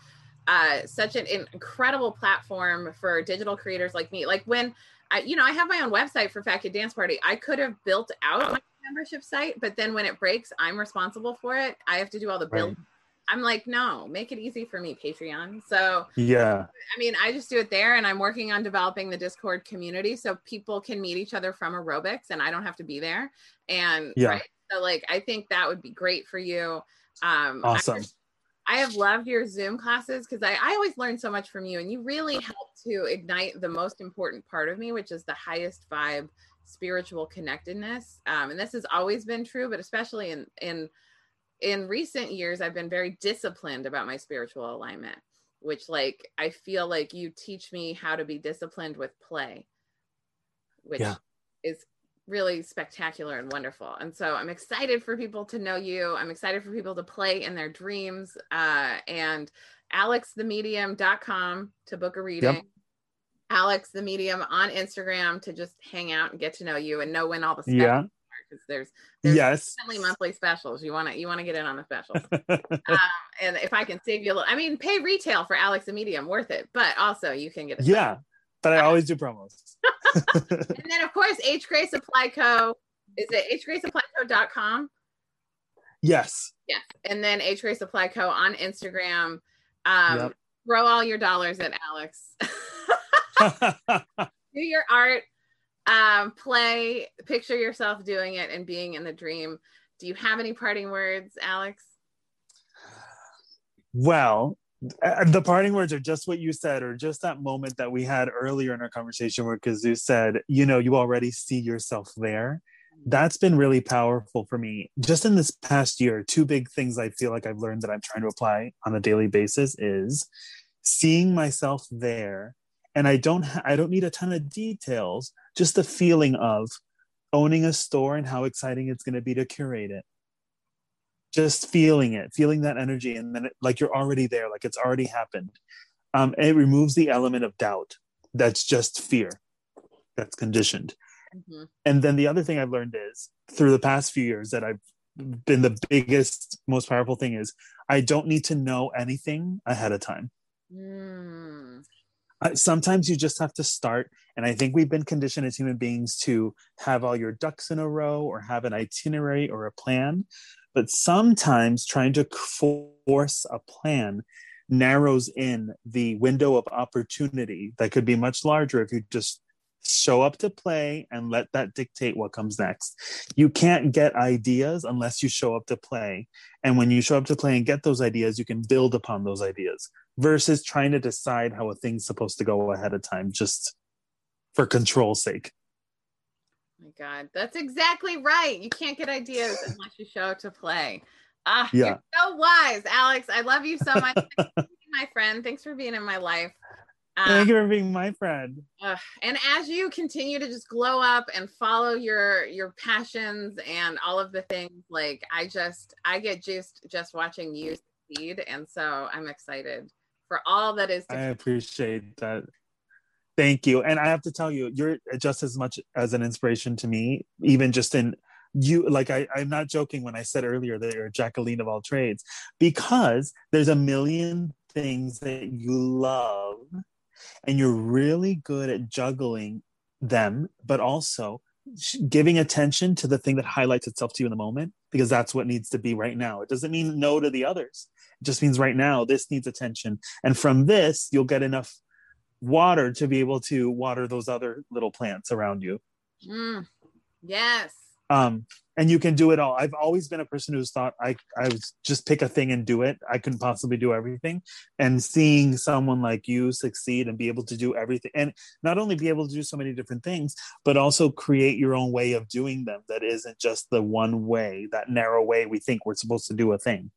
uh, such an, incredible platform for digital creators like me. Like when I, you know, I have my own website for Fat Kid Dance Party. I could have built out my membership site, but then when it breaks, I'm responsible for it. I have to do all the build. Right I'm like, no, make it easy for me, Patreon. So, yeah. I mean, I just do it there and I'm working on developing the Discord community so people can meet each other from aerobics and I don't have to be there. And, yeah. Right, so, like, I think that would be great for you. Um, awesome. I, I have loved your Zoom classes because I, I always learn so much from you and you really help to ignite the most important part of me, which is the highest vibe spiritual connectedness. Um, and this has always been true, but especially in, in, in recent years i've been very disciplined about my spiritual alignment which like i feel like you teach me how to be disciplined with play which yeah. is really spectacular and wonderful. And so i'm excited for people to know you. I'm excited for people to play in their dreams. Uh, and alexthemedium.com to book a reading. Yep. alex the medium on instagram to just hang out and get to know you and know when all the yeah because there's, there's yes monthly specials. You want to you want to get in on the specials. (laughs) um, and if I can save you a little, I mean, pay retail for Alex and Medium, worth it. But also you can get a yeah. But I always do promos. (laughs) and then of course H Gray Supply Co. Is it h gray supply hgraysupplyco.com? Yes. Yes. And then H Gray Supply Co. on Instagram. Um, yep. Throw all your dollars at Alex. (laughs) do your art um, play, picture yourself doing it and being in the dream. Do you have any parting words, Alex? Well, uh, the parting words are just what you said, or just that moment that we had earlier in our conversation where Kazoo said, you know, you already see yourself there. That's been really powerful for me. Just in this past year, two big things I feel like I've learned that I'm trying to apply on a daily basis is seeing myself there. And I don't, ha- I don't need a ton of details, just the feeling of owning a store and how exciting it's going to be to curate it. Just feeling it feeling that energy and then it, like you're already there like it's already happened. Um, it removes the element of doubt that's just fear that's conditioned. Mm-hmm. and then the other thing i've learned is through the past few years that i've been the biggest most powerful thing is i don't need to know anything ahead of time. Mm Uh, sometimes you just have to start and i think we've been conditioned as human beings to have all your ducks in a row or have an itinerary or a plan. But sometimes trying to force a plan narrows in the window of opportunity that could be much larger if you just show up to play and let that dictate what comes next. You can't get ideas unless you show up to play. And when you show up to play and get those ideas, you can build upon those ideas versus trying to decide how a thing's supposed to go ahead of time just for control's sake. my God, that's exactly right. You can't get ideas unless you show up to play. Ah, yeah. you're so wise, Alex. I love you so much. my friend. Thanks for being in my life. Um, Thank you for being my friend. Uh, and as you continue to just glow up and follow your your passions and all of the things, like I just I get juiced just watching you succeed. And so I'm excited for all that is. I appreciate that. Thank you. And I have to tell you, you're just as much as an inspiration to me, even just in you like I, i'm not joking when i said earlier that you're a jacqueline of all trades because there's a million things that you love and you're really good at juggling them but also giving attention to the thing that highlights itself to you in the moment because that's what needs to be right now. It doesn't mean no to the others. It just means right now this needs attention. And from this you'll get enough water to be able to water those other little plants around you. Mm, yes um and you can do it all. I've always been a person who's thought i i was just pick a thing and do it. I couldn't possibly do everything. And seeing someone like you succeed and be able to do everything and not only be able to do so many different things but also create your own way of doing them that isn't just the one way that narrow way we think we're supposed to do a thing.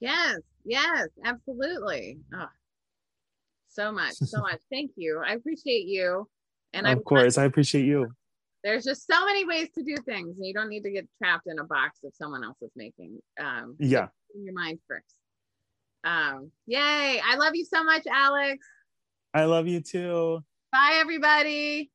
Yes yes absolutely. Oh, so much so much. Thank you. I appreciate you. And of I, course i appreciate you there's just so many ways to do things. And you don't need to get trapped in a box that someone else is making um yeah. in your mind first. Um yay. I love you so much alex. I love you too. Bye everybody